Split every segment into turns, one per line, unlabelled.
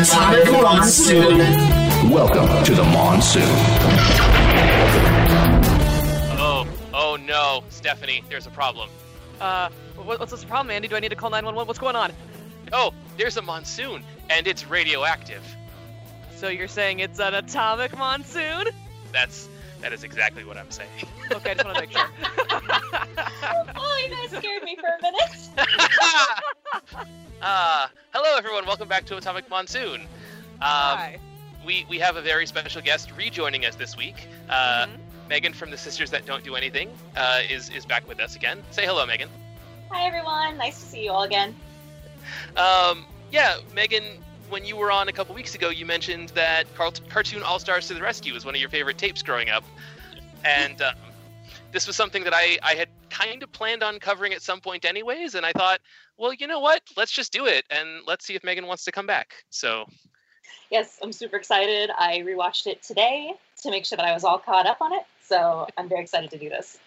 Atomic Monsoon.
Welcome to the monsoon.
Oh, oh no, Stephanie, there's a problem.
Uh, what, what's the problem, Andy? Do I need to call 911? What's going on?
Oh, there's a monsoon, and it's radioactive.
So you're saying it's an atomic monsoon?
That's that is exactly what I'm saying.
Okay, I just want to make sure.
oh, you guys scared me for a minute.
uh, hello everyone, welcome back to Atomic Monsoon. Um,
Hi.
we we have a very special guest rejoining us this week. Uh,
Mhm.
Megan from the Sisters That Don't Do Anything uh, is is back with us again. Say hello, Megan.
Hi, everyone. Nice to see you all again.
Um, yeah, Megan, when you were on a couple weeks ago, you mentioned that Car- Cartoon All Stars to the Rescue was one of your favorite tapes growing up. And um, this was something that I, I had kind of planned on covering at some point, anyways. And I thought, well, you know what? Let's just do it and let's see if Megan wants to come back. So,
Yes, I'm super excited. I rewatched it today to make sure that I was all caught up on it. So I'm very excited to do this.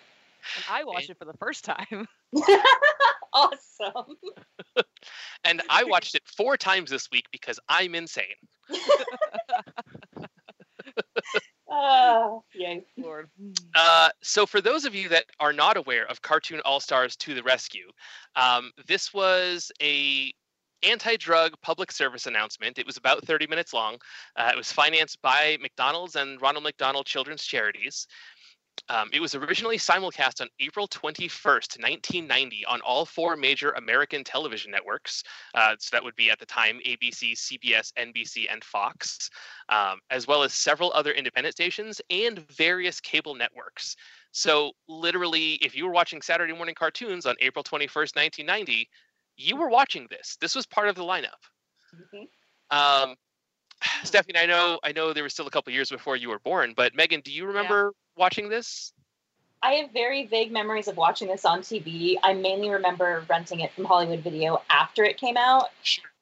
And I watched it for the first time.
awesome.
and I watched it four times this week because I'm insane.
Uh, yay.
Lord.
Uh, so, for those of you that are not aware of Cartoon All Stars to the Rescue, um, this was a anti-drug public service announcement. It was about 30 minutes long. Uh, it was financed by McDonald's and Ronald McDonald Children's Charities. Um, it was originally simulcast on April 21st, 1990, on all four major American television networks. Uh, so that would be at the time ABC, CBS, NBC, and Fox, um, as well as several other independent stations and various cable networks. So, literally, if you were watching Saturday morning cartoons on April 21st, 1990, you were watching this. This was part of the lineup.
Mhm.
Um, Stephanie, I know, I know there was still a couple years before you were born, but Megan, do you remember watching this?
I have very vague memories of watching this on TV. I mainly remember renting it from Hollywood Video after it came out.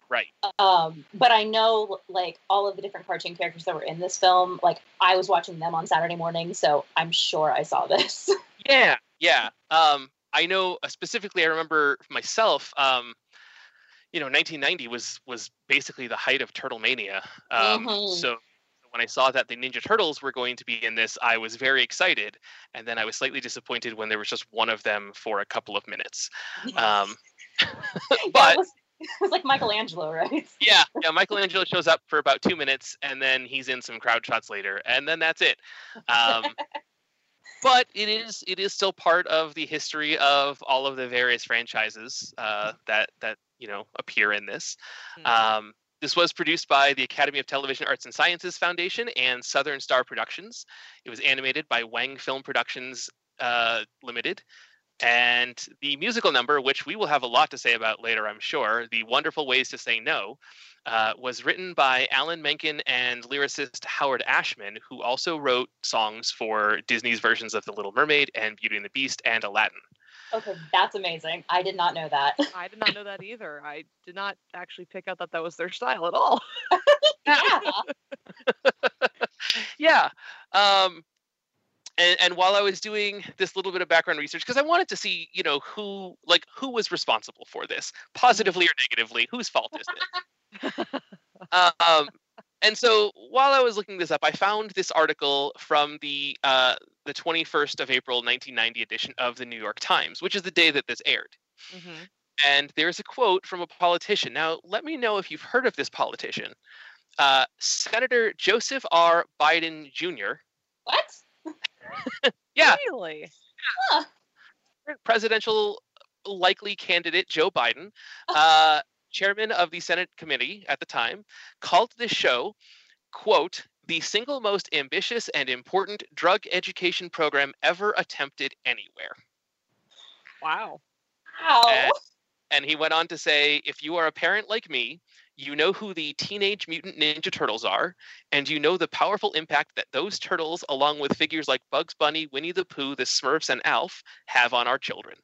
Right.
Um, but I know like all of the different cartoon characters that were in this film. Like I was watching them on Saturday morning, so I'm sure I saw this.
Yeah, yeah. Um, I know uh, specifically. I remember myself. Um, you know, 1990 was was basically the height of Turtle Mania. Um,
Mhm.
So when I saw that the Ninja Turtles were going to be in this, I was very excited, and then I was slightly disappointed when there was just one of them for a couple of minutes. Um, but
it was, it was like Michelangelo, right?
yeah, yeah, Michelangelo shows up for about two minutes, and then he's in some crowd shots later, and then that's it. Um, but it is it is still part of the history of all of the various franchises uh, that that you know appear in this.
Hmm.
Um, this was produced by the Academy of Television Arts and Sciences Foundation and Southern Star Productions. It was animated by Wang Film Productions uh, Limited. And the musical number, which we will have a lot to say about later, I'm sure, The Wonderful Ways to Say No, uh, was written by Alan Menken and lyricist Howard Ashman, who also wrote songs for Disney's versions of The Little Mermaid and Beauty and the Beast and Aladdin.
Okay, that's amazing. I did not know that.
I did not know that either. I did not actually pick out that that was their style at all.
yeah.
yeah. Um, and, and while I was doing this little bit of background research, because I wanted to see, you know, who like who was responsible for this, positively or negatively, whose fault is it? um, and so while I was looking this up, I found this article from the uh, the 21st of April 1990 edition of the New York Times, which is the day that this aired.
Mhm.
And there's a quote from a politician. Now, let me know if you've heard of this politician. Uh, Senator Joseph R. Biden Jr.
What?
Yeah,
Really?
presidential likely candidate Joe Biden, uh, chairman of the Senate committee at the time, called this show, quote, the single most ambitious and important drug education program ever attempted anywhere.
Wow.
Wow.
And, and he went on to say, if you are a parent like me, you know who the Teenage Mutant Ninja Turtles are, and you know the powerful impact that those turtles, along with figures like Bugs Bunny, Winnie the Pooh, the Smurfs, and Alf, have on our children.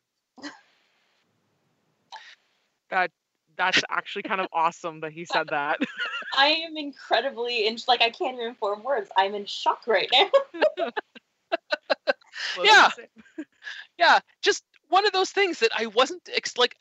That's actually kind of awesome that he said that.
I am incredibly in like I can't even form words. I'm in shock right now.
Yeah.
of the same.
yeah, just one of those things that I wasn't ex- like.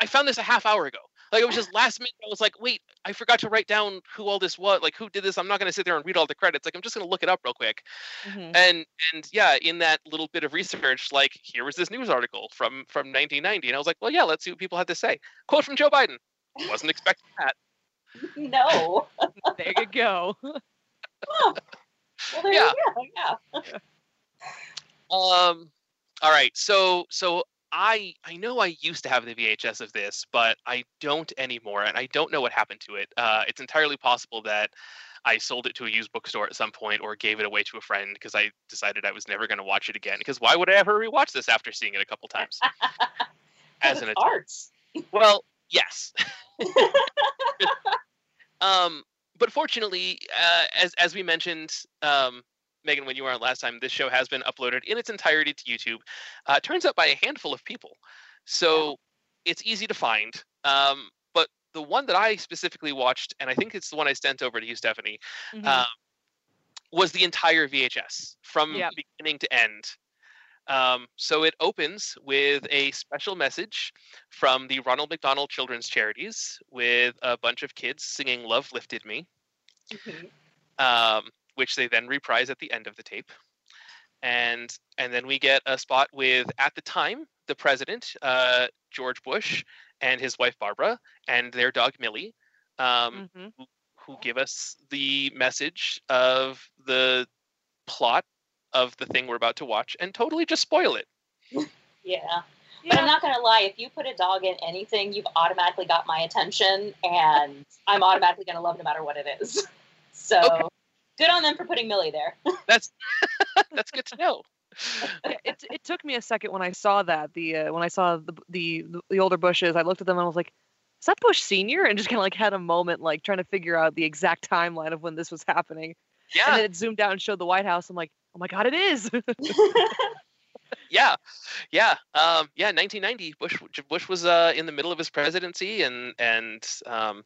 I found this a half hour ago. Like it was just last minute. I was like, wait, I forgot to write down who all this was. Like who did this? I'm not going to sit there and read all the credits. Like I'm just going to look it up real quick.
Mhm.
And and yeah, in that little bit of research, like here was this news article from from 1990, and I was like, well, yeah, let's see what people had to say. Quote from Joe Biden. Wasn't expecting that.
no.
There you go.
Huh. Well, there
Yeah.
you go. Yeah.
Um, all right. So so I I know I used to have the VHS of this, but I don't anymore, and I don't know what happened to it. Uh, it's entirely possible that I sold it to a used bookstore at some point, or gave it away to a friend because I decided I was never going to watch it again. Because why would I ever rewatch this after seeing it a couple times? As an adult.
arts.
Well, yes. um, but fortunately, uh, as as we mentioned, um, Megan, when you were on last time, this show has been uploaded in its entirety to YouTube. Uh, turns out by a handful of people, so it's easy to find. Um, but the one that I specifically watched, and I think it's the one I sent over to you, Stephanie,
Mhm.
um, was the entire VHS from
Yep.
beginning to end. Um, so it opens with a special message from the Ronald McDonald Children's Charities with a bunch of kids singing Love Lifted Me,
Mhm.
um, which they then reprise at the end of the tape. And and then we get a spot with at the time the president uh, George Bush and his wife Barbara and their dog Millie, um,
Mhm.
who give us the message of the plot of the thing we're about to watch and totally just spoil it.
Yeah. But I'm not gonna lie, if you put a dog in anything, you've automatically got my attention, and I'm automatically gonna love no matter what it is. So
Okay.
Good on them for putting Millie there.
That's that's good to know.
It it took me a second when I saw that the uh, when I saw the, the the older bushes. I looked at them and I was like, "Is that Bush Senior?" And just kind of like had a moment like trying to figure out the exact timeline of when this was happening.
yeah And
then it zoomed out and showed the White House. I'm like, "Oh my God, it is!"
yeah, yeah, um, yeah. 1990, Bush Bush was uh, in the middle of his presidency, and and um,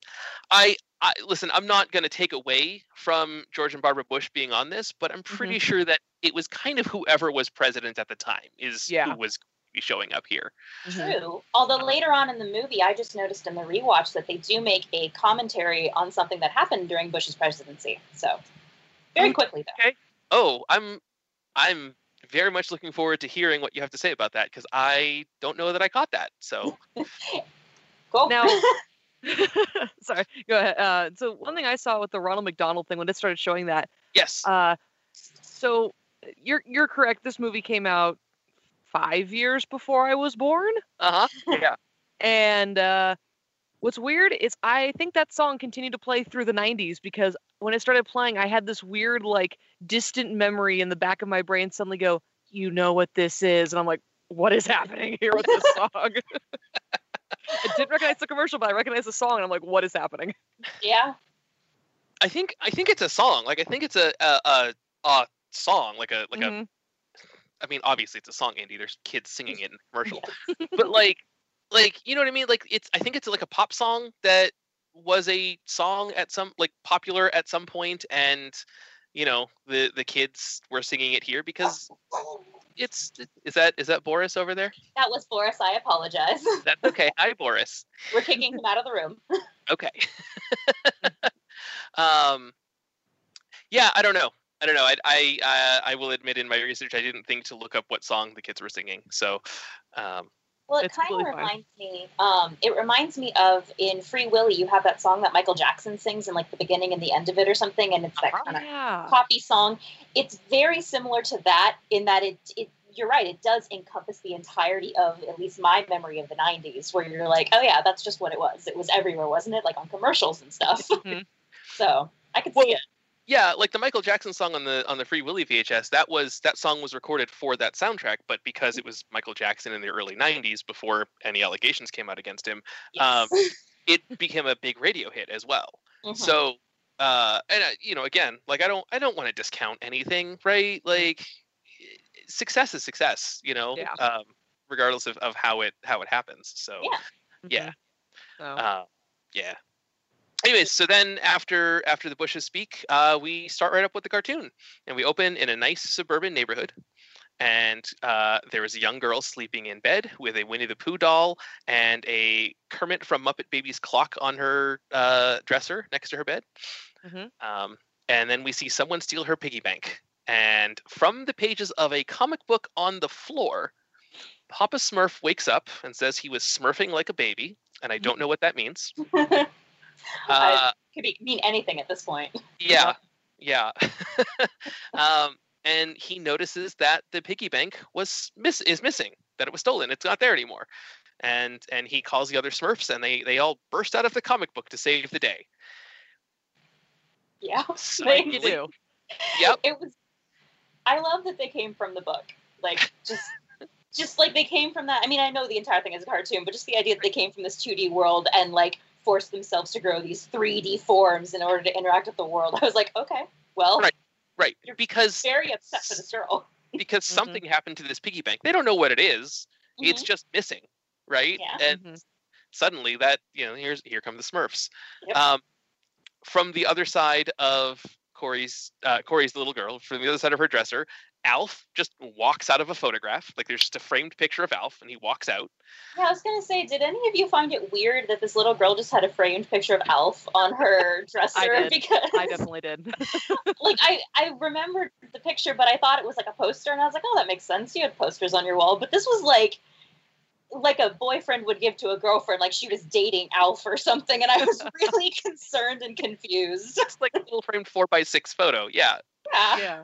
I, I listen. I'm not going to take away from George and Barbara Bush being on this, but I'm pretty sure that it was kind of whoever was president at the time is
Yeah.
who was showing up here.
Mhm.
True. Although later on in the movie, I just noticed in the rewatch that they do make a commentary on something that happened during Bush's presidency. So very
Mm,
quickly though.
Oh, I'm I'm very much looking forward to hearing what you have to say about that because I don't know that I caught that. So
Cool.
Now, sorry, go ahead. Uh, so one thing I saw with the Ronald McDonald thing when it started showing that,
yes,
uh, so you're you're correct. This movie came out five years before I was born.
uh huh, yeah,
And uh, what's weird is I think that song continued to play through the 90s because when it started playing, I had this weird, like, distant memory in the back of my brain suddenly go, You know what this is? And I'm like, What is happening here with this song? I didn't recognize the commercial, but I recognized the song, and I'm like, What is happening?
yeah.
I think I think it's a song. Like I think it's a a a, a song. Like a like a.
Mhm.
I mean, obviously it's a song, Andy. There's kids singing it in the commercial, but like like you know what I mean? Like it's I think it's like a pop song that was a song at some like popular at some point and you know the the kids were singing it here because it's is that is that Boris over there?
That was Boris. I apologize.
That's okay. Hi Boris.
We're kicking him out of the room.
Okay. um, yeah, I don't know. I don't know. I I uh, I will admit in my research I didn't think to look up what song the kids were singing. So, um,
Well, it kind of
completely fine.
reminds me. Um, it reminds me of in Free Willy, you have that song that Michael Jackson sings in like the beginning and the end of it or something, and it's that
Uh-huh.
kind of
Yeah.
poppy song. It's very similar to that in that it it. You're right. It does encompass the entirety of at least my memory of the '90s, where you're like, "Oh yeah, that's just what it was. It was everywhere, wasn't it? Like on commercials and stuff."
Mhm.
so I could
Well,
see it.
Yeah, like the Michael Jackson song on the on the Free Willy VHS, that was that song was recorded for that soundtrack, but because it was Michael Jackson in the early '90s, before any allegations came out against him, um, it became a big radio hit as well.
Mhm.
So, uh, and uh, you know, again, like I don't, I don't want to discount anything, right? Like, eh, success is success, you know,
Yeah.
um, regardless of, of how it how it happens. So,
Yeah.
yeah.
Mhm. So,
uh, yeah. Anyways, so then after after the bushes speak, uh, we start right up with the cartoon, and we open in a nice suburban neighborhood, and uh, there was a young girl sleeping in bed with a Winnie the Pooh doll and a Kermit from Muppet Babies clock on her uh, dresser next to her bed.
Mhm.
Um, and then we see someone steal her piggy bank. And from the pages of a comic book on the floor, Papa Smurf wakes up and says he was smurfing like a baby, and I don't know what that means. Uh,
Could be mean anything at this point.
yeah, yeah. um, and he notices that the piggy bank was miss is missing, that it was stolen. It's not there anymore. And and he calls the other Smurfs, and they they all burst out of the comic book to save the day.
Yeah.
Like you do.
Yep.
It was I love that they came from the book. Like just just like they came from that. I mean, I know the entire thing is a cartoon, but just the idea that they came from this 2D world and like forced themselves to grow these 3D forms in order to interact with the world. I was like, okay, well,
Right. Right,
You're
because
very upset for this girl.
because
Mhm.
something happened to this piggy bank. They don't know what it is. It's just missing, right?
Yeah.
And
Mhm.
suddenly that you know here's here come the Smurfs.
Yep.
Um, from the other side of Corey's uh, Corey's little girl, from the other side of her dresser, Alf just walks out of a photograph. Like there's just a framed picture of Alf, and he walks out.
Yeah, I was gonna say, did any of you find it weird that this little girl just had a framed picture of Alf on her dresser?
did.
Because
I definitely did.
like I, I remembered the picture, but I thought it was like a poster, and I was like, oh, that makes sense. You had posters on your wall, but this was like like a boyfriend would give to a girlfriend, like she was dating Alf or something, and I was really concerned and confused.
It's like a little framed four by six photo. Yeah,
Yeah.
yeah.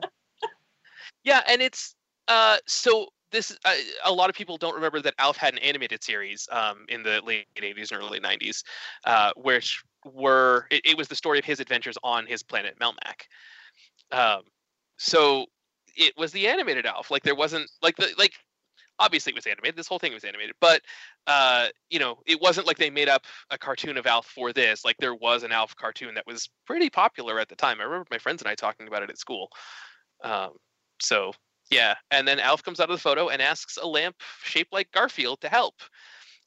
Yeah, and it's uh so this uh, a lot of people don't remember that Alf had an animated series um in the late 80s and early 90s uh which were it, it was the story of his adventures on his planet Melmac. Um so it was the animated Alf like there wasn't like the like obviously it was animated this whole thing was animated but uh you know it wasn't like they made up a cartoon of Alf for this like there was an Alf cartoon that was pretty popular at the time I remember my friends and I talking about it at school um so yeah, and then Alf comes out of the photo and asks a lamp shaped like Garfield to help.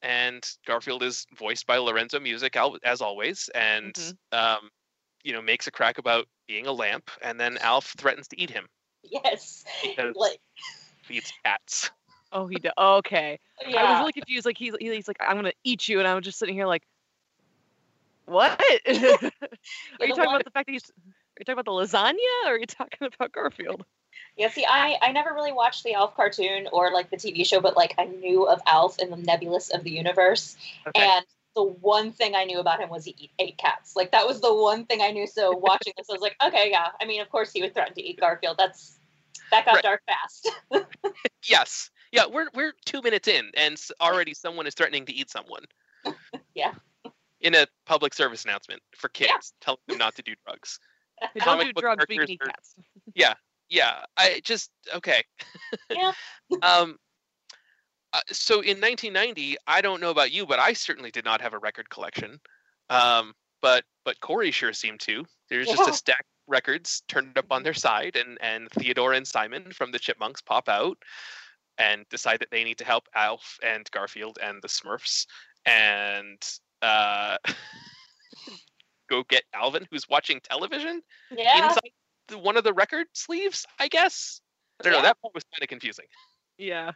And Garfield is voiced by Lorenzo Music as always, and
Mhm.
um, you know makes a crack about being a lamp, and then Alf threatens to eat him.
Yes.
Because
Like
he eats cats.
Oh, he did. Okay. I was really confused. Like he's he's like, I'm gonna eat you, and I was just sitting here like, what? are you talking
one-
about the fact that he's? Are you talking about the lasagna, or are you talking about Garfield?
Yeah, see, I, I never really watched the Alf cartoon or like the TV show, but like I knew of Alf in the Nebulous of the Universe.
Okay.
And the one thing I knew about him was he eat, ate cats. Like that was the one thing I knew. So watching this, I was like, okay, yeah. I mean, of course he would threaten to eat Garfield. That's that got
Right.
dark fast.
yes, yeah, we're we're two minutes in, and already someone is threatening to eat someone.
Yeah.
In a public service announcement for kids,
Yeah.
telling them not to do drugs.
Don't do drugs, but you
characters
can eat
are-
cats.
yeah i just okay
Yeah.
um uh, so in 1990 i don't know about you but i certainly did not have a record collection um but but corey sure seemed to there's just a stack of records turned up on their side and and theodore and simon from the chipmunks pop out and decide that they need to help alf and garfield and the smurfs and uh go get alvin who's watching television
Yeah.
inside the, one of the record sleeves, I guess. I don't know. That part was kind of confusing.
Yeah,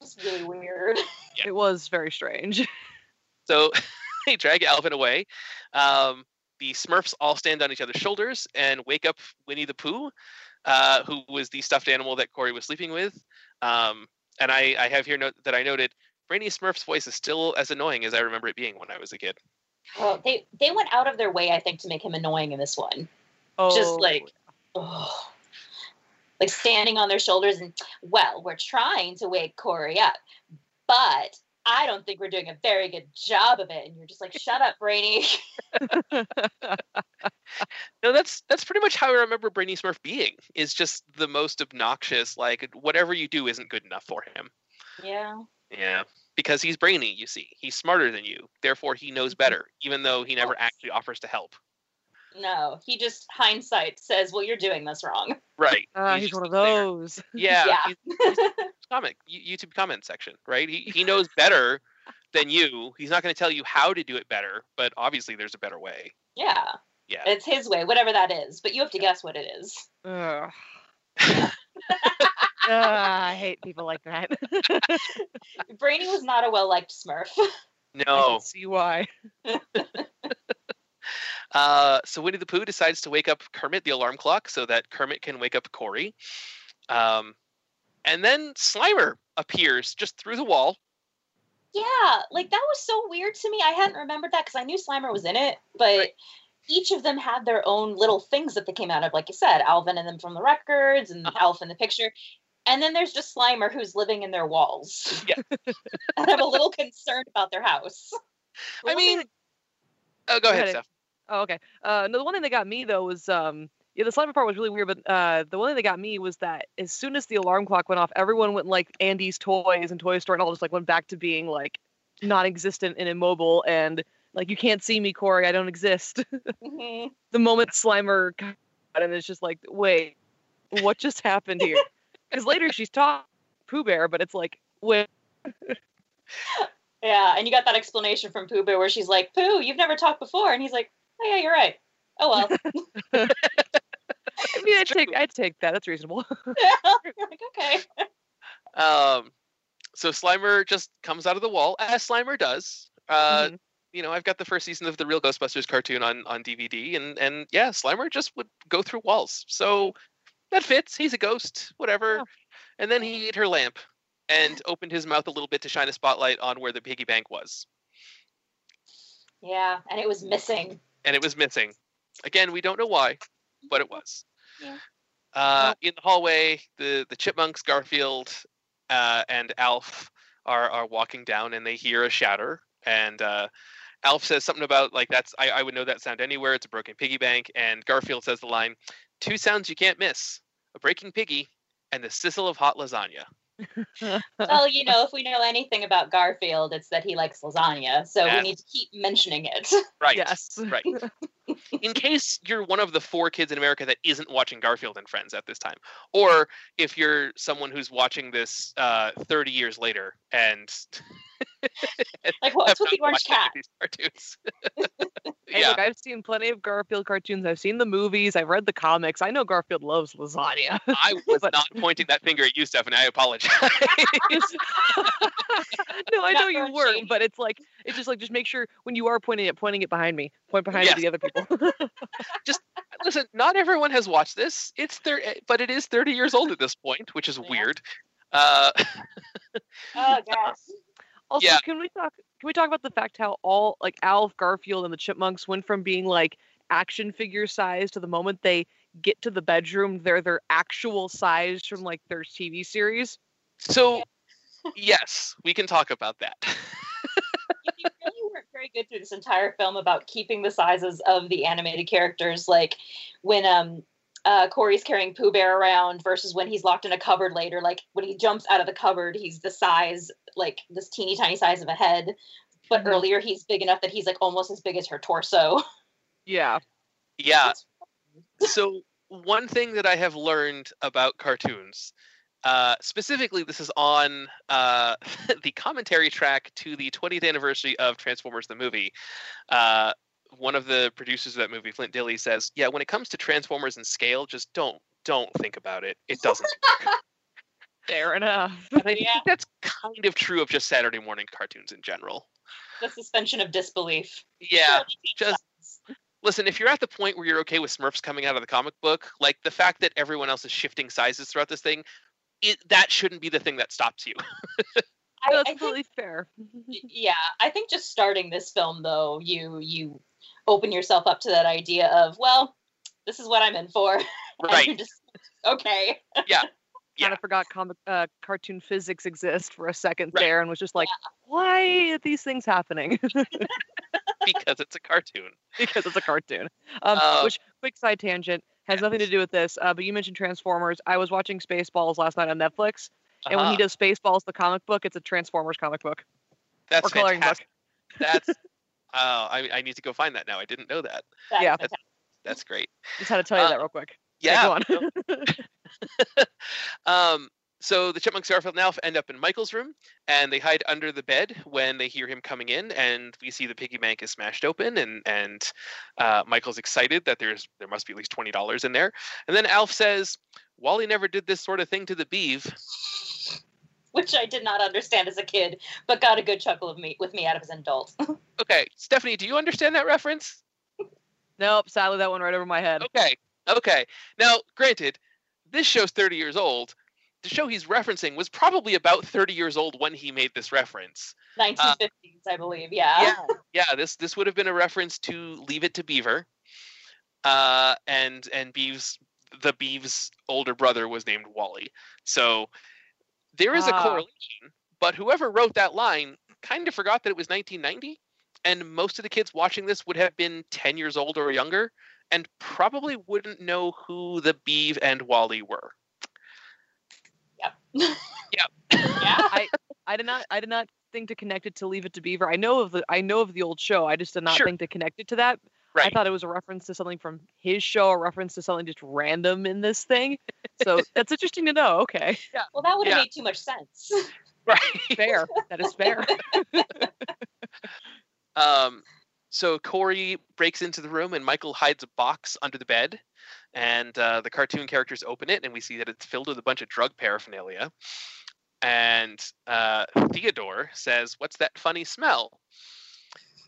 It's really weird.
Yeah.
it was very strange.
So they drag Alvin away. Um, the Smurfs all stand on each other's shoulders and wake up Winnie the Pooh, uh, who was the stuffed animal that Corey was sleeping with. Um, and I, I have here note that I noted Brainy Smurf's voice is still as annoying as I remember it being when I was a kid.
Well, they they went out of their way, I think, to make him annoying in this one.
Oh,
Just like, ugh. like standing on their shoulders and, well, we're trying to wake Corey up, but I don't think we're doing a very good job of it. And you're just like, shut up, Brainy.
No, that's that's pretty much how I remember Brainy Smurf being. Is just the most obnoxious. Like whatever you do isn't good enough for him.
yeah.
Yeah, because he's brainy. You see, he's smarter than you. Therefore, he knows mm-hmm. better, even though he never actually offers to help.
No, he just hindsight says, well, you're doing this wrong.
Right.
Ah, he's
just
one of
there.
those.
Yeah.
Yeah.
he's- he's comment YouTube comment section, right? He he knows better than you. He's not going to tell you how to do it better, but obviously there's a better way.
yeah.
Yeah.
It's his way, whatever that is. But you have to guess what it is.
Ugh. Ah, I hate people like that.
Brainy was not a well liked Smurf.
No.
can see why.
Uh, so Winnie the Pooh decides to wake up Kermit, the alarm clock, so that Kermit can wake up Corey. Um, and then Slimer appears just through the wall.
Yeah, like that was so weird to me. I hadn't remembered that because I knew Slimer was in it, but
Right.
each of them had their own little things that they came out of. Like you said, Alvin and them from the records, and
Uh-huh.
Alf in the picture. And then there's just Slimer who's living in their walls.
Yeah.
and I'm a little concerned about their house.
I mean, oh, go ahead,
ahead. Oh, okay. Uh, no, the one thing that got me though was um, yeah, the Slimer part was really weird, but uh, the one thing that got me was that as soon as the alarm clock went off, everyone went like Andy's toys and Toy Story and all just like went back to being like non-existent and immobile and like you can't see me, Corey, I don't exist.
Mhm.
the moment Slimer got and it's just like, wait, what just happened here? Because later she's talking Pooh Bear, but it's like, wait,
yeah, and you got that explanation from Pooh Bear where she's like, Pooh, you've never talked before. And he's like, yeah, you're right. Oh, well.
I mean, I'd take. I'd take that. That's reasonable.
You're like, okay.
Um, so Slimer just comes out of the wall, as Slimer does. Uh,
Mhm.
You know, I've got the first season of the Real Ghostbusters cartoon on on DVD, and and yeah, Slimer just would go through walls. So that fits. He's a ghost, whatever.
Yeah.
And then he ate her lamp and opened his mouth a little bit to shine a spotlight on where the piggy bank was,
Yeah, and it was missing.
And it was missing. Again, we don't know why, but it was.
Yeah.
Uh, in the hallway, the the chipmunks, Garfield, uh, and Alf are are walking down, and they hear a shatter. And uh, Alf says something about like that's I, I would know that sound anywhere. It's a broken piggy bank. And Garfield says the line, two sounds you can't miss: a breaking piggy and the sizzle of hot lasagna.
Well, you know, if we know anything about Garfield, it's that he likes lasagna. So
Yes.
we need to keep mentioning it.
Right.
Yes.
Right. in case you're one of the four kids in America that isn't watching Garfield and Friends at this time, or if you're someone who's watching this uh, 30 years later and
Like,
what's
with
the
Orange Cat.
these cartoons.
Hey,
yeah,
look, I've seen plenty of Garfield cartoons. I've seen the movies. I've read the comics. I know Garfield loves lasagna.
I was
but-
not pointing that finger at you, Stephanie. I apologize.
No, I
Not
know you weren't, but it's like it's just like just make sure when you are pointing it, pointing it behind me, point behind
Yes.
the other people.
Just listen, not everyone has watched this. It's thir- but it is 30 years old at this point, which is
Yeah.
weird. Uh,
Oh, gosh.
also,
Yeah.
can we talk? Can we talk about the fact how all like Alf, Garfield, and the Chipmunks went from being like action figure size to the moment they get to the bedroom, they're their actual size from like their TV series.
so, yes, we can talk about that.
You really weren't very good through this entire film about keeping the sizes of the animated characters. Like when um uh, Corey's carrying Pooh Bear around versus when he's locked in a cupboard later. Like when he jumps out of the cupboard, he's the size, like this teeny tiny size of a head. But
Mhm.
earlier, he's big enough that he's like almost as big as her torso.
Yeah.
Yeah, so one thing that I have learned about cartoons, uh, specifically, this is on uh, the commentary track to the 20th anniversary of Transformers the movie. Uh, one of the producers of that movie, Flint Dille, says, "Yeah, when it comes to Transformers and scale, just don't don't think about it. It doesn't." work."
Fair enough.
and I
Yeah.
think that's kind of true of just Saturday morning cartoons in general.
the suspension of disbelief.
Yeah,
Really
just
sense.
listen, if you're at the point where you're okay with Smurfs coming out of the comic book, like the fact that everyone else is shifting sizes throughout this thing, it, that shouldn't be the thing that stops you.
I,
No,
I
that's
think
fair.
yeah i think just starting this film though you you open yourself up to that idea of well this is what i'm in for and
right.
just okay
kind
Yeah.
Kind of forgot comic uh, cartoon physics exist for a second
Right.
there and was just like, why are these things happening?
because it's a cartoon.
because it's a cartoon. Um,
Uh,
which quick side tangent has nothing to do with this, uh, but you mentioned Transformers. I was watching Spaceballs last night on Netflix, and when he
Uh-huh.
does Spaceballs, the comic book, it's a Transformers comic book
That's
or coloring
fantastic.
book.
That's oh, I, I need to go find that now. I didn't know that.
That's
Yeah.
fantastic.
That's great.
Just had to tell you
Uh,
that real quick.
Yeah.
go on.
um, so the chipmunks, Garfield, and Alf end up in Michael's room, and they hide under the bed when they hear him coming in, and we see the piggy bank is smashed open, and and uh, Michael's excited that there's there must be at least twenty dollars in there, and then Alf says, "Wally never did this sort of thing to the Beav."
Which I did not understand as a kid, but got a good chuckle of me with me out of as an adult.
Okay, Stephanie, do you understand that reference?
Nope, sadly that one right over my head.
Okay, okay. Now, granted, this show's thirty years old. The show he's referencing was probably about thirty years old when he made this reference.
1950s, I believe. Yeah.
yeah, yeah. This this would have been a reference to Leave It to Beaver, uh, and and Beav's, the Beav's' older brother was named Wally. So there is a
Ah.
correlation. But whoever wrote that line kind of forgot that it was 1990, and most of the kids watching this would have been 10 years old or younger, and probably wouldn't know who the Beav and Wally were.
Yeah.
I I did not I did not think to connect it to Leave It to Beaver. I know of the I know of the old show. I just did not
Sure.
think to connect it to that.
Right.
I thought it was a reference to something from his show, a reference to something just random in this thing. So that's interesting to know. Okay, Yeah.
Well, that would have
Yeah.
made too much sense.
Right.
fair. that is fair.
Um, so Corey breaks into the room and Michael hides a box under the bed. And uh, the cartoon characters open it, and we see that it's filled with a bunch of drug paraphernalia. And uh, Theodore says, What's that funny smell?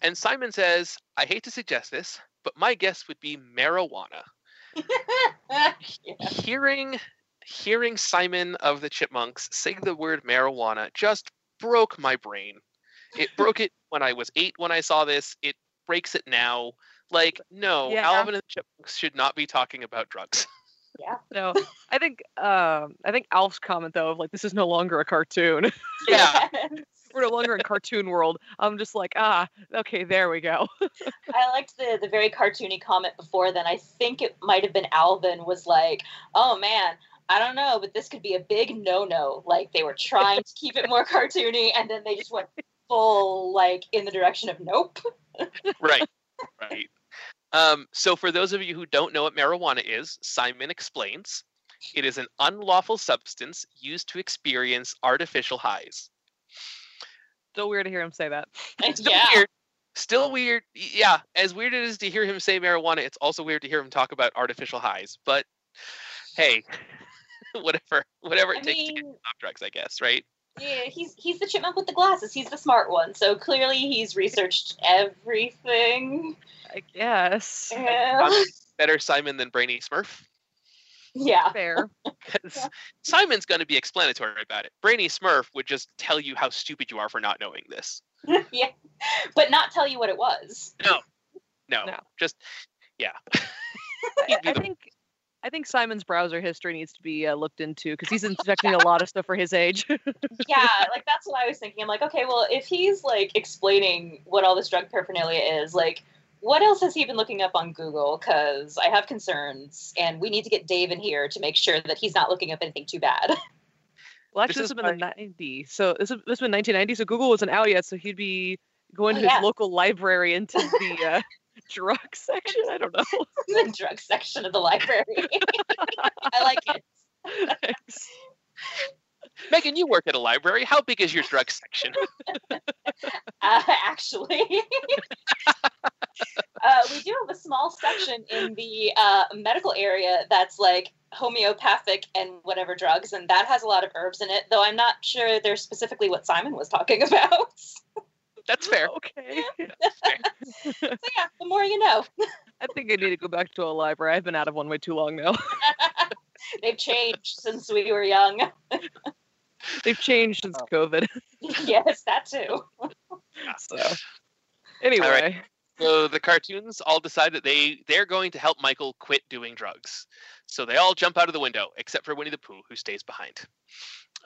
And Simon says, I hate to suggest this, but my guess would be marijuana.
yeah.
Hearing hearing Simon of the Chipmunks say the word marijuana just broke my brain. It broke it when I was eight when I saw this. It breaks it now. Like, no,
Yeah.
Alvin and the Chipmunks should not be talking about drugs. Yeah.
No, I think um I think Alf's comment though of like this is no longer a cartoon.
Yeah.
We're no longer in cartoon world. I'm just like ah okay there we go.
I liked the the very cartoony comment before then. I think it might have been Alvin was like, "Oh man, I don't know, but this could be a big no-no." Like they were trying to keep it more cartoony, and then they just went full like in the direction of nope.
right. Right. Um, so, for those of you who don't know what marijuana is, Simon explains it is an unlawful substance used to experience artificial highs.
Still weird to hear him say that.
Still
yeah.
weird. Still weird. Yeah, as weird as it is to hear him say marijuana, it's also weird to hear him talk about artificial highs. But hey, whatever, whatever it
I
takes to get
mean,
off drugs, I guess, right?
Yeah, he's he's the chipmunk with the glasses. He's the smart one. So clearly he's researched everything.
I guess.
Yeah.
Better Simon than Brainy Smurf.
yeah.
Fair.
'cause Simon's going to be explanatory about it. Brainy Smurf would just tell you how stupid you are for not knowing this.
yeah. But not tell you what it was.
No,
No.
just yeah.
I, I think I think Simon's browser history needs to be uh, looked into because he's inspecting a lot of stuff for his age.
yeah, like that's what I was thinking. I'm like, okay, well, if he's like explaining what all this drug paraphernalia is, like, what else has he been looking up on Google? Because I have concerns, and we need to get Dave in here to make sure that he's not looking up anything too bad.
well, actually,
This
this,
is
has been the 90s. So this has this has been 1990. So Google wasn't out yet. So he'd be going
Oh,
to
yeah.
his local library into the uh, drug section. I don't know.
the drug section of the library. I like it.
Thanks.
Megan, you work at a library. How big is your drug section?
Uh, actually, uh, we do have a small section in the uh, medical area that's like homeopathic and whatever drugs, and that has a lot of herbs in it. Though I'm not sure they're specifically what Simon was talking about.
Oh, that's fair.
Okay.
so yeah, the more you know.
I think I need to go back to a library. I've been out of one way too long now.
They've changed since we were young.
They've changed since
Oh.
COVID.
yes, that too.
So anyway,
So the cartoons all decide that they they're going to help Michael quit doing drugs. So they all jump out of the window, except for Winnie the Pooh, who stays behind.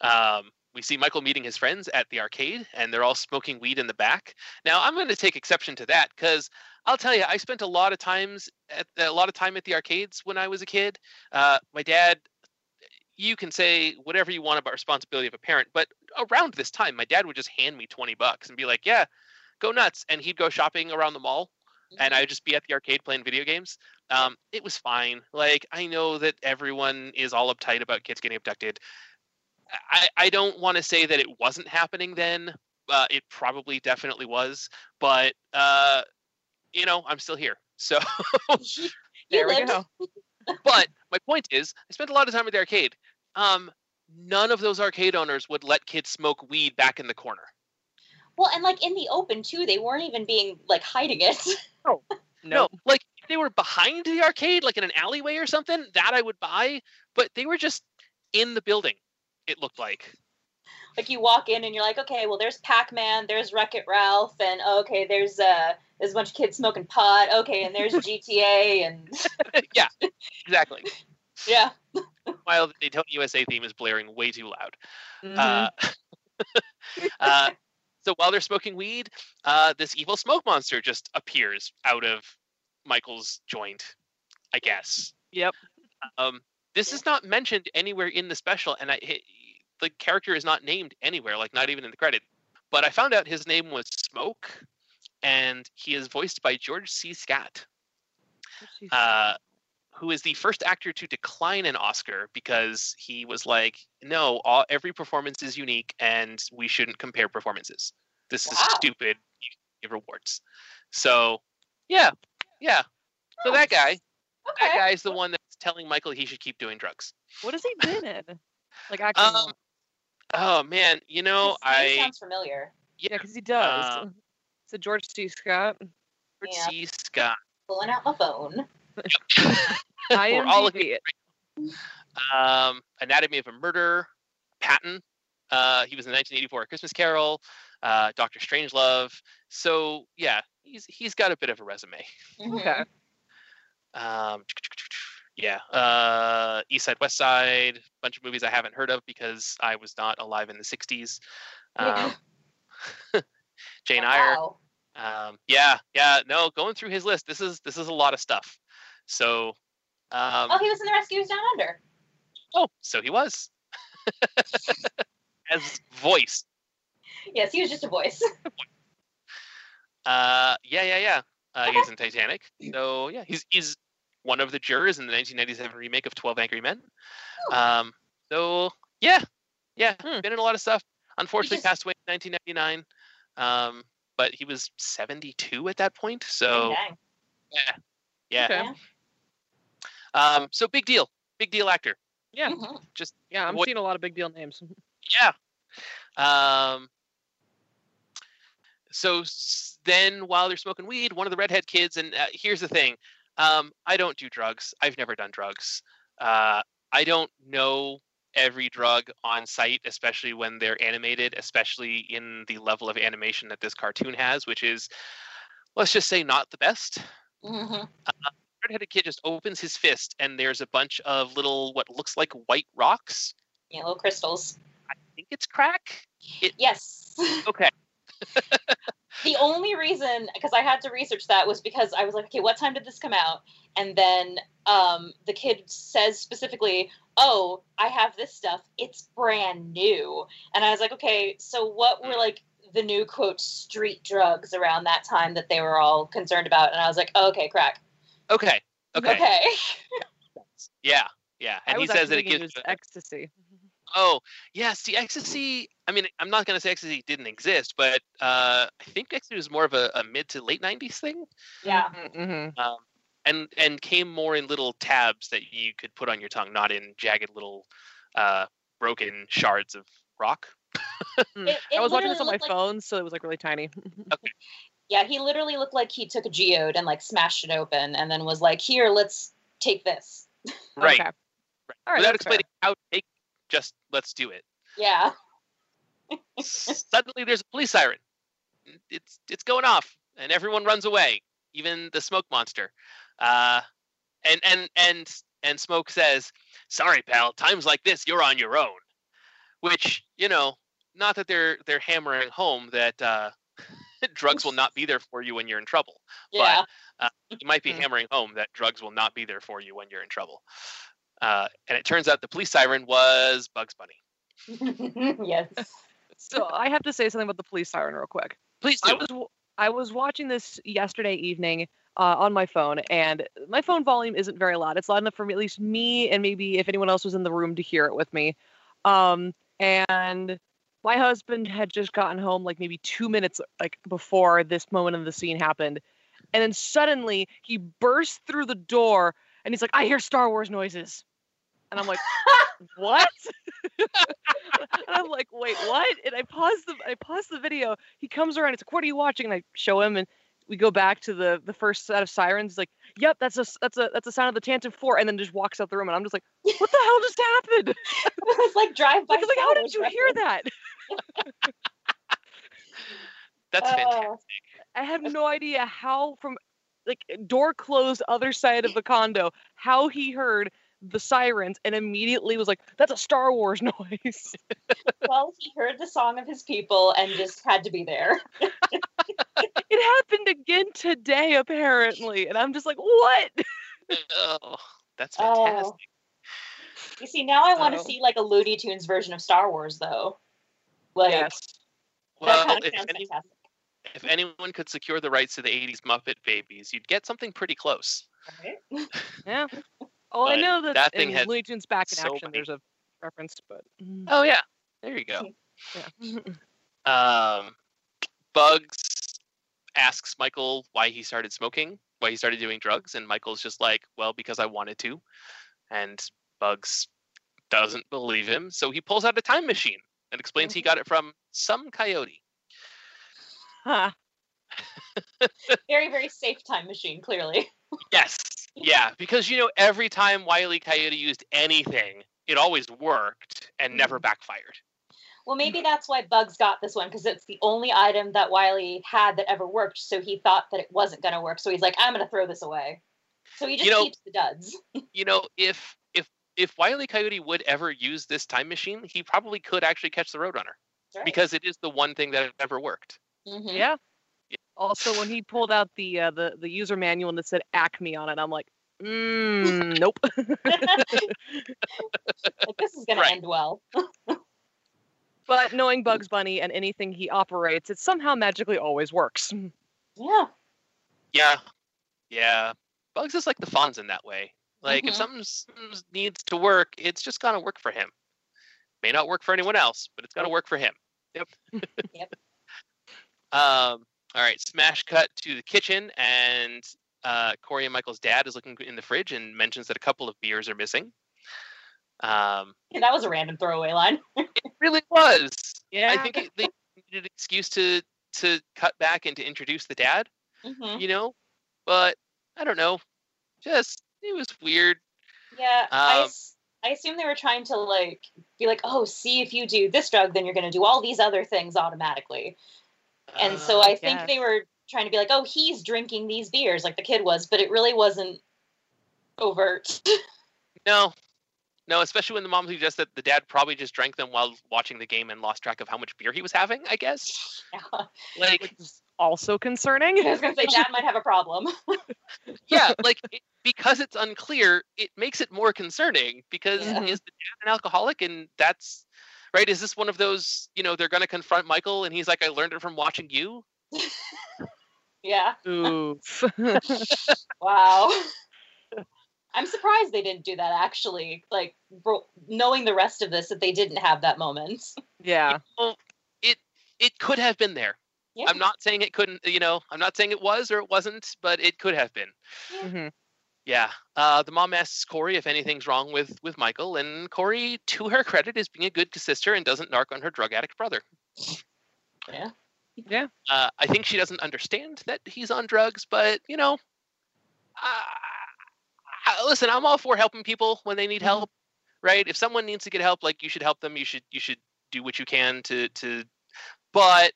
Um, we see Michael meeting his friends at the arcade, and they're all smoking weed in the back. Now I'm going to take exception to that because I'll tell you, I spent a lot of times at a lot of time at the arcades when I was a kid. Uh, my dad. You can say whatever you want about responsibility of a parent, but around this time, my dad would just hand me twenty bucks and be like, "Yeah, go nuts," and he'd go shopping around the mall and I'd just be at the arcade playing video games. Um, it was fine. Like I know that everyone is all uptight about kids getting abducted. I, I don't want to say that it wasn't happening then. Uh, it probably definitely was, but uh, you know, I'm still here. So,
There we go.
but my point is, I spent a lot of time at the arcade. Um, none of those arcade owners would let kids smoke weed back in the corner.
Well, and like in the open too, they weren't even being like hiding it.
No, no, like if they were behind the arcade, like in an alleyway or something, that I would buy. But they were just in the building. It looked like.
like you walk in and you're like, okay, well, there's Pac-Man, there's Wreck It Ralph, and okay, there's uh, there's a bunch of kids smoking pot. Okay, and there's GTA, and
yeah, exactly.
yeah,
While the Daytona USA theme is blaring way too loud.
Mhm.
Uh, uh, so while they're smoking weed, uh, this evil smoke monster just appears out of Michael's joint, I guess.
Yep.
Um, this is not mentioned anywhere in the special, and I, he- the character is not named anywhere, like not even in the credit. But I found out his name was Smoke, and he is voiced by George C. Scott, uh, who is the first actor to decline an Oscar because he was like, "No, all, every performance is unique, and we shouldn't compare performances. This is stupid. You give rewards." So, yeah, yeah. So that guy,
okay.
that guy is the one that's telling Michael he should keep doing drugs.
what has he been in? Like acting.
Um. Oh man, you know I
sounds familiar.
yeah, because he does.
uh,
so George C. Scott.
Robert
Yeah.
C. Scott.
Pulling out my phone.
We're all looking
IMDb.
um, Anatomy of a Murder, Patton. Uh, he was in 1984 Christmas Carol, uh, Doctor Strangelove. So yeah, he's he's got a bit of a resume.
Mhm.
Okay.
Um, yeah, uh, East Side, West Side, a bunch of movies I haven't heard of because I was not alive in the 60s. Um, Jane Eyre. Um, yeah, yeah, no, going through his list, this is this is a lot of stuff. So, um,
Oh, he was in the Rescuers Down Under.
oh, so he was as voice.
Yes, he was just a voice.
Uh, yeah, yeah, yeah. Uh,
Okay.
He was in Titanic. So yeah, he's he's one of the jurors in the 1997 remake of 12 Angry Men. Um, so yeah, yeah,
Hmm.
been in a lot of stuff. Unfortunately,
just-
passed away in 1999. Um, but he was 72 at that point. So yeah, yeah.
Okay.
Um, so big deal, big deal actor.
Yeah.
Mhm.
Just
Yeah, I'm
What-
seeing a lot of big deal names.
yeah. Um, so then, while they're smoking weed, one of the redhead kids, and uh, here's the thing: um, I don't do drugs. I've never done drugs. Uh, I don't know every drug on site, especially when they're animated, especially in the level of animation that this cartoon has, which is, let's just say, not the best.
Mhm.
Redheaded kid just opens his fist, and there's a bunch of little, what looks like white rocks.
Yeah, little crystals.
I think it's crack.
Yes.
Okay.
the only reason, because I had to research that, was because I was like, okay, what time did this come out? And then um, the kid says specifically, oh, I have this stuff. It's brand new. And I was like, okay, so what were like the new quote street drugs around that time that they were all concerned about? And I was like, oh, okay, crack.
Okay. Okay.
Okay.
Yeah. Yeah. And he says that it gives.
was ecstasy.
oh, yeah. See, ecstasy. I mean, I'm not going to say ecstasy didn't exist, but uh, I think ecstasy was more of a, a mid to late '90s thing,
Yeah.
Mm-hmm.
um, and and came more in little tabs that you could put on your tongue, not in jagged little uh, broken shards of rock.
It-
I was watching this on my
looked like-
phone, so it was like really tiny.
Yeah, he literally looked like he took a geode and like smashed it open and then was like, here, let's take this.
Right.
Okay. All right.
Without
that's fair.
explaining how to take, just let's do it.
Yeah.
Suddenly, there's a police siren. It's it's going off, and everyone runs away, even the smoke monster. Uh, and and and and smoke says, "Sorry, pal. Times like this, you're on your own." Which you know, not that they're they're hammering home that uh, drugs will not be there for you when you're in trouble.
Yeah.
You might be
Hmm.
hammering home that drugs will not be there for you when you're in trouble. Uh, and it turns out the police siren was Bugs Bunny.
yes.
So I have to say something about the police siren real quick.
Please
I
do.
was w- I was watching this yesterday evening uh, on my phone, and my phone volume isn't very loud. It's loud enough for me, at least me, and maybe if anyone else was in the room to hear it with me. Um, and my husband had just gotten home like maybe two minutes like before this moment of the scene happened, and then suddenly he bursts through the door and he's like, "I hear Star Wars noises," and I'm like, "What?" and I'm like, "Wait, what?" And I pause the I pause the video. He comes around. It's like, "What are you watching?" And I show him, and we go back to the the first set of sirens. Like, "Yep, that's a that's a that's a sound of the Tantive Four, and then just walks out the room, and I'm just like, "What the hell just happened?"
it was like drive by.
Like, like how did you hear that?
That's
Uh,
fantastic.
I have no idea how from like door closed other side of the condo how he heard the sirens and immediately was like that's a Star Wars noise.
well, he heard the song of his people and just had to be there.
it happened again today apparently and I'm just like what?
Oh, that's
Oh.
fantastic.
You see, now I want to oh.
So-
see like a Looney Tunes version of Star Wars, though. Like
yes.
that
Well,
kind of
if,
sounds
any,
fantastic.
if anyone could secure the rights to the 80s Muppet Babies, you'd get something pretty close.
Right?
Yeah. Oh, I know that,
that thing
in
had
Looney back in
so
action
many-
there's a reference but mm,
Oh, yeah. There you go.
yeah.
Um, Bugs asks Michael why he started smoking, why he started doing drugs, and Michael's just like, "Well, because I wanted to," and Bugs doesn't believe him, so he pulls out a time machine and explains he got it from some coyote.
Ha.
Very, very safe time machine, clearly.
Yes, yeah, because you know every time Wiley Coyote used anything, it always worked and never backfired.
Well, maybe that's why Bugs got this one because it's the only item that Wiley had that ever worked. So he thought that it wasn't going to work. So he's like, I'm going to throw this away. So he just
You know-
keeps the duds.
You know, if if if Wiley Coyote would ever use this time machine, he probably could actually catch the Roadrunner
Right.
because it is the one thing that ever worked.
Mhm.
Yeah. Also, when he pulled out the uh, the the user manual and it said Acme on it, I'm like, mm, nope.
like, this is going
Right.
to end well.
but knowing Bugs Bunny and anything he operates, it somehow magically always works.
Yeah.
Yeah, yeah. Bugs is like the Fonz in that way. Like if
Mhm.
something s- s- needs to work, it's just gonna work for him. May not work for anyone else, but it's gonna work for him. Yep.
Yep.
Um. All right. Smash cut to the kitchen, and uh, Corey and Michael's dad is looking in the fridge and mentions that a couple of beers are missing. Um.
Yeah, that was a random throwaway line.
It really was.
Yeah.
I think it, they needed an excuse to to cut back and to introduce the dad.
Mhm.
you know but i don't know just it was weird
Yeah. I,
Um,
s- I assume they were trying to like be like, oh, see if you do this drug, then you're going to do all these other things automatically. And so
Uh,
I think
yes.
they were trying to be like, oh, he's drinking these beers like the kid was, but it really wasn't overt.
no no especially when the mom suggests that the dad probably just drank them while watching the game and lost track of how much beer he was having i guess
Yeah.
like
also concerning.
I was going to say, Dad might have a problem.
yeah like it, because it's unclear it makes it more concerning because
Yeah.
is the dad an alcoholic and that's right is this one of those you know they're going to confront michael and he's like i learned it from watching you
yeah.
Oof.
Wow. I'm surprised they didn't do that actually. Like, bro- knowing the rest of this, that they didn't have that moment.
yeah.
well it it could have been there
Yeah.
I'm not saying it couldn't, you know, I'm not saying it was or it wasn't, but it could have been.
hmm
Yeah. Uh, the mom asks Corey if anything's wrong with with Michael, and Corey, to her credit, is being a good sister and doesn't narc on her drug addict brother.
Yeah.
Yeah.
Uh, I think she doesn't understand that he's on drugs, but you know, uh, listen, I'm all for helping people when they need help, right? If someone needs to get help, like you should help them. You should you should do what you can to to. But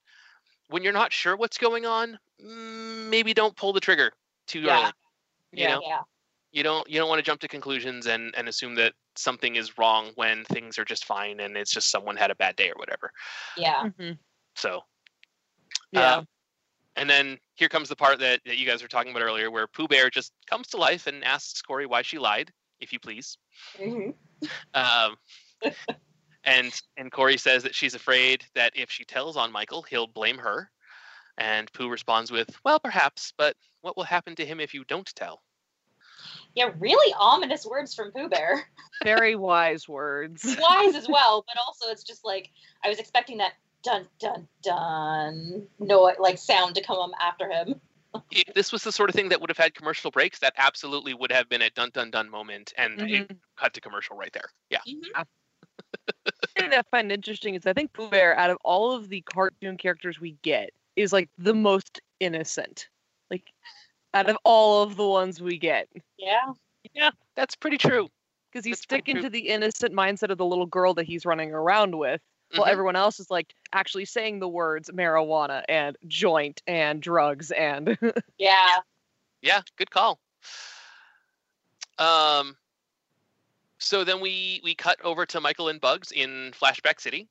when you're not sure what's going on, mm, maybe don't pull the trigger too
Yeah.
early. You
Yeah.
know,
Yeah.
You don't you don't want to jump to conclusions and and assume that something is wrong when things are just fine and it's just someone had a bad day or whatever.
Yeah.
hmm
So
Yeah.
um, and then here comes the part that, that you guys were talking about earlier, where Pooh Bear just comes to life and asks Corey why she lied, if you please.
Mm-hmm.
Um, and and Corey says that she's afraid that if she tells on Michael, he'll blame her. And Pooh responds with, "Well, perhaps, but what will happen to him if you don't tell?"
Yeah, really ominous words from Pooh Bear.
Very wise words.
Wise as well, but also it's just like I was expecting that dun dun dun no like sound to come after him.
If this was the sort of thing that would have had commercial breaks, that absolutely would have been a dun dun dun moment, and it
Mhm.
cut to commercial right there. Yeah.
The thing that I find interesting is I think Pooh Bear, out of all of the cartoon characters we get, is like the most innocent. Like, out of all of the ones we get,
Yeah.
Yeah, that's pretty true.
because he's
That's
sticking to the innocent mindset of the little girl that he's running around with, while
Mhm.
everyone else is like actually saying the words marijuana and joint and drugs and
Yeah.
Yeah, good call. Um, so then we we cut over to Michael and Bugs in Flashback City,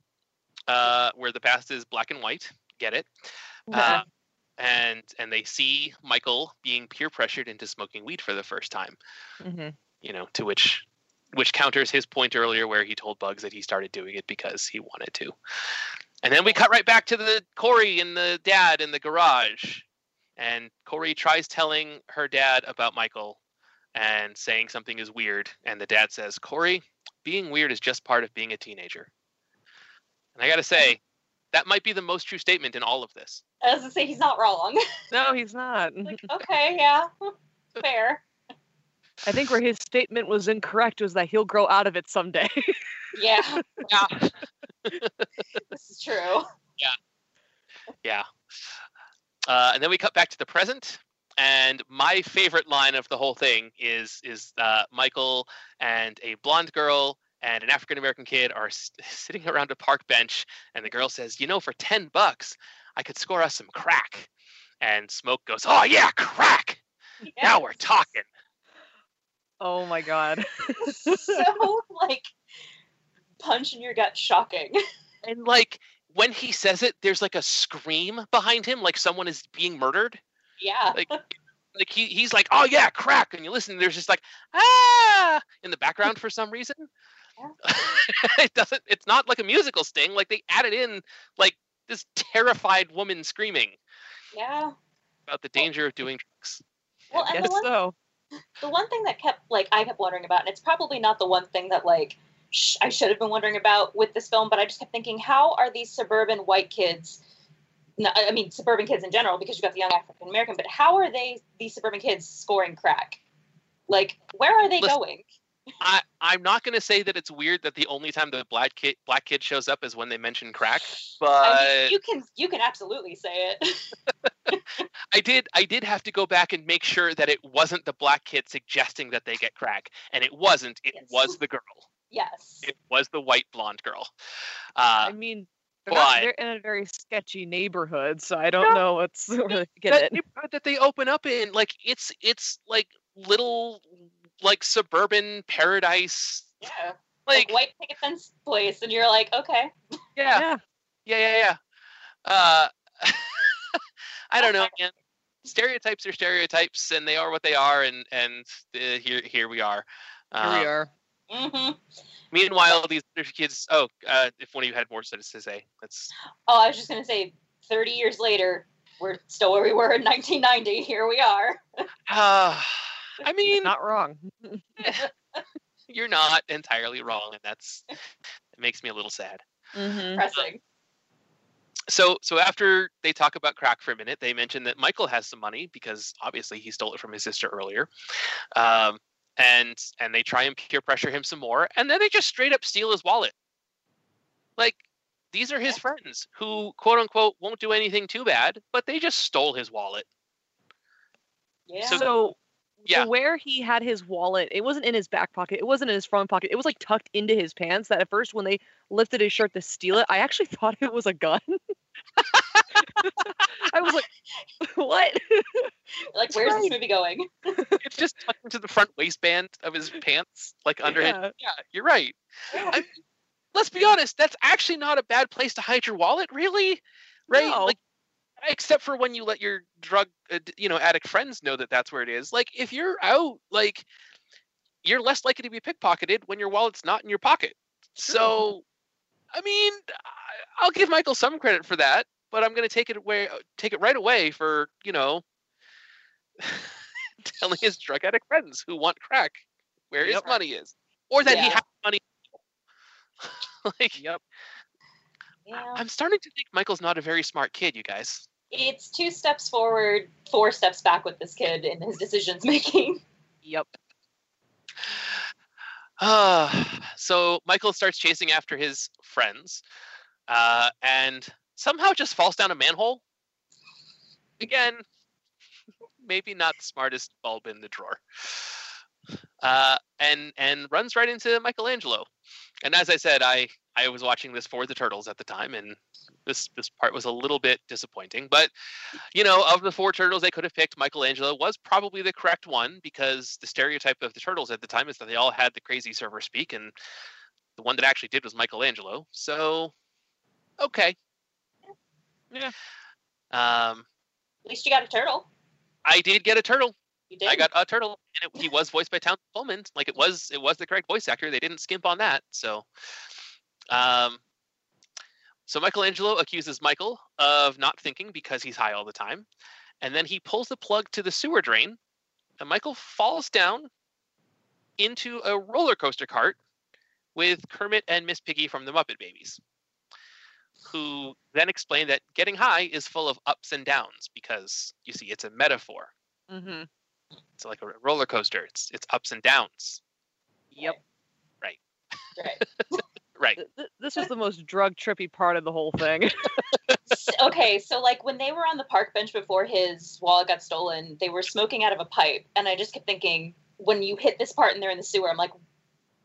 uh, where the past is black and white. Get it? Uh, and and they see Michael being peer pressured into smoking weed for the first time.
Mhm.
You know, to which which counters his point earlier where he told Bugs that he started doing it because he wanted to. And then we cut right back to the Corey and the dad in the garage. And Corey tries telling her dad about Michael and saying something is weird. And the dad says, Corey, being weird is just part of being a teenager. And I got to say, that might be the most true statement in all of this.
I was gonna say he's not wrong.
no, he's not.
like, okay, yeah. Fair.
I think where his statement was incorrect was that he'll grow out of it someday.
Yeah,
Yeah.
this is true.
Yeah. Yeah. Uh, and then we cut back to the present. And my favorite line of the whole thing is is uh, Michael and a blonde girl and an African American kid are s- sitting around a park bench, and the girl says, "You know, for ten bucks, I could score us some crack." And Smoke goes, "Oh yeah, crack! Now we're talking."
oh my god.
so like punch in your gut shocking.
And like when he says it, there's like a scream behind him, like someone is being murdered.
Yeah.
like like he, he's like oh yeah crack and you listen there's just like ah in the background for some reason it doesn't it's not like a musical sting like they added in like this terrified woman screaming
Yeah.
about the danger of doing drugs
Well, and
Yes,
the one
so.
the one thing that kept like I kept wondering about, and it's probably not the one thing that like sh- I should have been wondering about with this film, but I just kept thinking, how are these suburban white kids? No, I I mean suburban kids in general, because you've got the young African American, but how are they these suburban kids scoring crack? Like, where are they
Listen,
going?
I, I'm not going to say that it's weird that the only time the black kid black kid shows up is when they mention crack, but
I mean, you can you can absolutely say it.
I did I did have to go back and make sure that it wasn't the black kid suggesting that they get crack, and it wasn't. It
Yes.
was the girl.
yes.
It was the white blonde girl. Uh,
I mean, they're, not, they're in a very sketchy neighborhood, so I don't
No,
know what's where they get
that
it.
neighborhood that they open up in, like it's it's like little like suburban paradise.
Yeah.
Like
Like white picket fence place, and you're like, okay.
yeah,
Yeah.
yeah, yeah, yeah. Uh, I don't know, man. Stereotypes are stereotypes, and they are what they are, and and uh, here here we are.
Here we
Um,
are.
hmm
Meanwhile, these other kids. Oh, uh, if one of you had more to say, that's
Oh, I was just gonna say, thirty years later, we're still where we were in 1990. Here we are.
I mean,
Not wrong.
you're not entirely wrong, and that's it makes me a little sad.
Mm-hmm.
Pressing.
So, so after they talk about crack for a minute, they mention that Michael has some money because obviously he stole it from his sister earlier, um, and and they try and peer pressure him some more, and then they just straight up steal his wallet. Like these are his
Yeah.
friends who quote unquote won't do anything too bad, but they just stole his wallet.
Yeah.
So-
So,
yeah.
where he had his wallet, it wasn't in his back pocket. It wasn't in his front pocket. It was like tucked into his pants. That at first, when they lifted his shirt to steal it, I actually thought it was a gun. I was like, "What?"
like, where's this movie going?
It's just tucked into the front waistband of his pants, like under his.
Yeah.
Yeah, you're right. I- let's be honest, that's actually not a bad place to hide your wallet, really, right?
No.
Like, except for when you let your drug, uh, you know, addict friends know that that's where it is. Like, if you're out, like, you're less likely to be pickpocketed when your wallet's not in your pocket. So, I mean, I'll give Michael some credit for that, but I'm going to take it away, take it right away for you know. telling his drug addict friends who want crack where his money is, or that he has money. like,
Yep.
Yeah.
I'm starting to think Michael's not a very smart kid, you guys.
It's two steps forward, four steps back with this kid in his decisions making.
Yep.
Uh, so Michael starts chasing after his friends, uh, and somehow just falls down a manhole. Again, maybe not the smartest bulb in the drawer. Uh, and and runs right into Michelangelo. And as I said, I I was watching this for the turtles at the time, and this this part was a little bit disappointing. But you know, of the four turtles they could have picked, Michelangelo was probably the correct one because the stereotype of the turtles at the time is that they all had the crazy server speak, and the one that actually did was Michelangelo. So, okay.
Yeah.
Um,
At least you got a turtle.
I did get a turtle.
You did.
I got a turtle, and it, he was voiced by Townsend Coleman. Like it was, it was the correct voice actor. They didn't skimp on that. So, um, so Michelangelo accuses Michael of not thinking because he's high all the time, and then he pulls the plug to the sewer drain, and Michael falls down into a roller coaster cart with Kermit and Miss Piggy from the Muppet Babies, who then explain that getting high is full of ups and downs because you see it's a metaphor.
Mm-hmm.
It's like a roller coaster. It's it's ups and downs.
Yep.
Right.
Right.
Th- th- This was the most drug trippy part of the whole thing.
Okay, so like when they were on the park bench before his wallet got stolen, they were smoking out of a pipe, and I just kept thinking, when you hit this part and they're in the sewer, I'm like,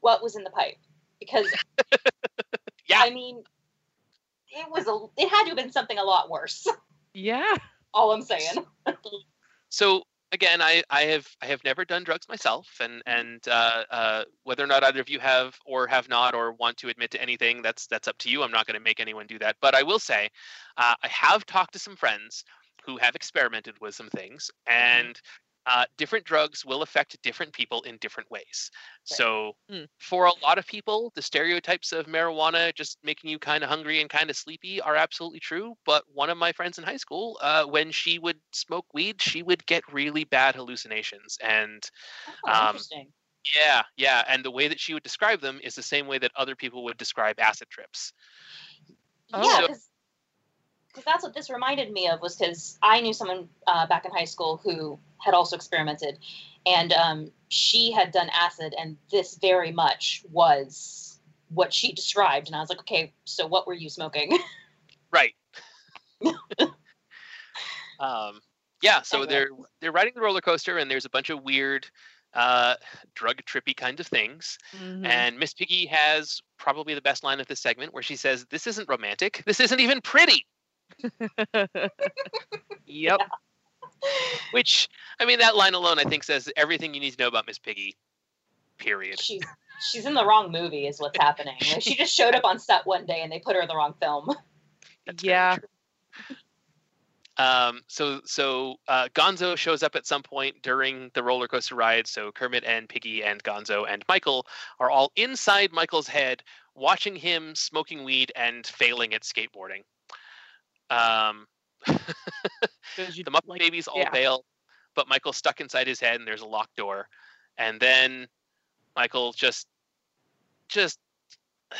what was in the pipe? Because
Yeah.
I mean, it was a, it had to have been something a lot worse.
yeah.
All I'm saying.
So again, I, I have I have never done drugs myself, and and uh, uh, whether or not either of you have or have not or want to admit to anything, that's that's up to you. I'm not going to make anyone do that. But I will say, uh, I have talked to some friends who have experimented with some things, and uh, different drugs will affect different people in different ways. So
Hmm.
for a lot of people, the stereotypes of marijuana just making you kind of hungry and kind of sleepy are absolutely true. But one of my friends in high school, uh, when she would smoke weed, she would get really bad hallucinations. And
Oh,
Um,
interesting.
yeah, yeah. And the way that she would describe them is the same way that other people would describe acid trips.
Oh.
Yeah,
So-
because that's what this reminded me of was because I knew someone uh, back in high school who had also experimented, and um, she had done acid, and this very much was what she described. And I was like, okay, so what were you smoking?
Right. um, yeah, so
Anyway.
they're they're riding the roller coaster, and there's a bunch of weird, uh, drug trippy kind of things.
Mhm.
And Miss Piggy has probably the best line of this segment, where she says, "This isn't romantic. This isn't even pretty."
yep.
Which, I mean, that line alone, I think, says everything you need to know about Miss Piggy. Period.
she's she's in the wrong movie, is what's happening. Like, she just showed up on set one day, and they put her in the wrong film.
That's
Yeah.
Um, so so uh, Gonzo shows up at some point during the roller coaster ride. So Kermit and Piggy and Gonzo and Michael are all inside Michael's head, watching him smoking weed and failing at skateboarding. Um,
you-
the Muppet
like,
babies all
yeah.
bail, but Michael's stuck inside his head, and there's a locked door. And then Michael just, just,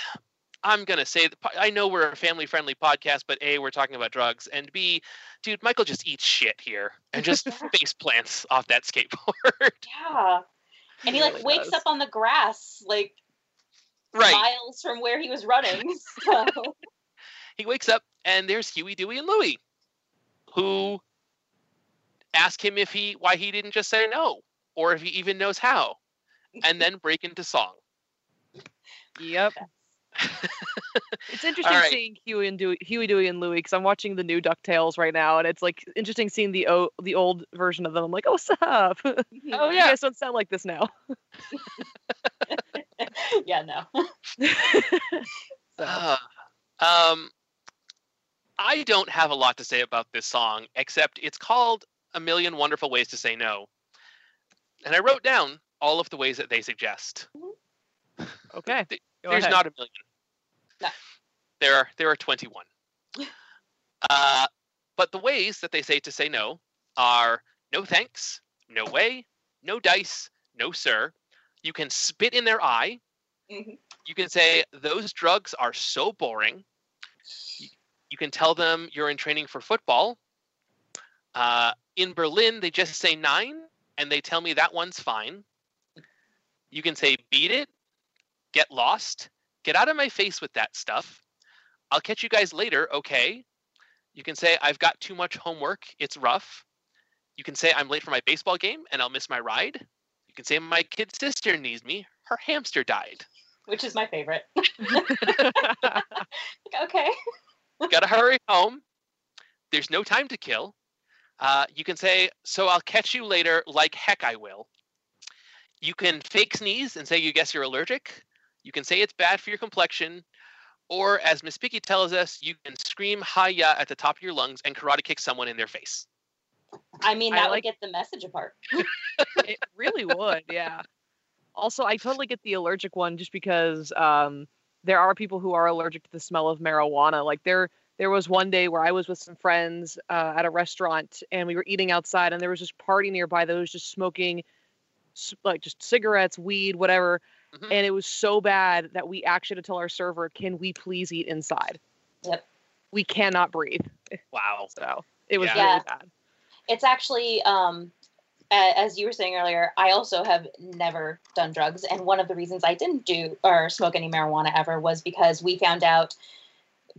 I'm gonna say, I know we're a family-friendly podcast, but a, we're talking about drugs, and b, dude, Michael just eats shit here and just face plants off that skateboard.
Yeah, and he like
really
wakes
does.
up on the grass, like
right.
miles from where he was running. So
He wakes up, and there's Huey, Dewey, and Louie, who ask him if he why he didn't just say no, or if he even knows how, and then break into song.
Yep. It's interesting
right.
seeing Huey and Dewey, Huey, Dewey, and Louie because I'm watching the new Ducktales right now, and it's like interesting seeing the o- the old version of them. I'm like, oh, what's up?
Oh
You
yeah,
guys don't sound like this now.
yeah, no.
So,
Uh, um, I don't have a lot to say about this song, except it's called "A Million Wonderful Ways to Say No," and I wrote down all of the ways that they suggest.
okay.
There's
ahead.
not a million.
No.
There are there are 21. uh, but the ways that they say to say no are no thanks, No way, no dice, no sir. You can spit in their eye.
Mhm.
You can say, those drugs are so boring. Y- You can tell them you're in training for football. Uh, in Berlin, they just say nine and they tell me that one's fine. You can say, beat it, get lost, get out of my face with that stuff. I'll catch you guys later, okay? You can say, I've got too much homework, it's rough. You can say, I'm late for my baseball game and I'll miss my ride. You can say, my kid sister needs me, her hamster died.
Which is my favorite. okay.
Gotta hurry home. There's no time to kill. Uh, you can say, so I'll catch you later, like heck I will. You can fake sneeze and say you guess you're allergic. You can say it's bad for your complexion. Or, as Miss Piggy tells us, you can scream hiya at the top of your lungs and karate kick someone in their face.
I mean,
I
that
like-
would get the message apart.
it really would, yeah. Also, I totally get the allergic one just because um, there are people who are allergic to the smell of marijuana. Like there, there was one day where I was with some friends uh, at a restaurant and we were eating outside, and there was this party nearby that was just smoking, like just cigarettes, weed, whatever.
Mhm.
And it was so bad that we actually had to tell our server, "Can we please eat inside?"
Yep.
We cannot breathe.
Wow.
So it was
Yeah.
really bad.
It's actually, um, a- as you were saying earlier, I also have never done drugs, and one of the reasons I didn't do or smoke any marijuana ever was because we found out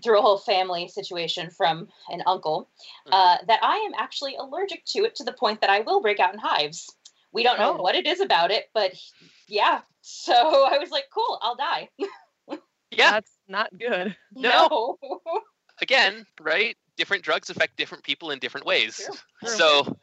through a whole family situation from an uncle uh, that I am actually allergic to it to the point that I will break out in hives. We don't know
Oh.
what it is about it, but yeah. So I was like, cool, I'll die.
Yeah.
That's not good.
No. Again, right? Different drugs affect different people in different ways.
True.
True.
So,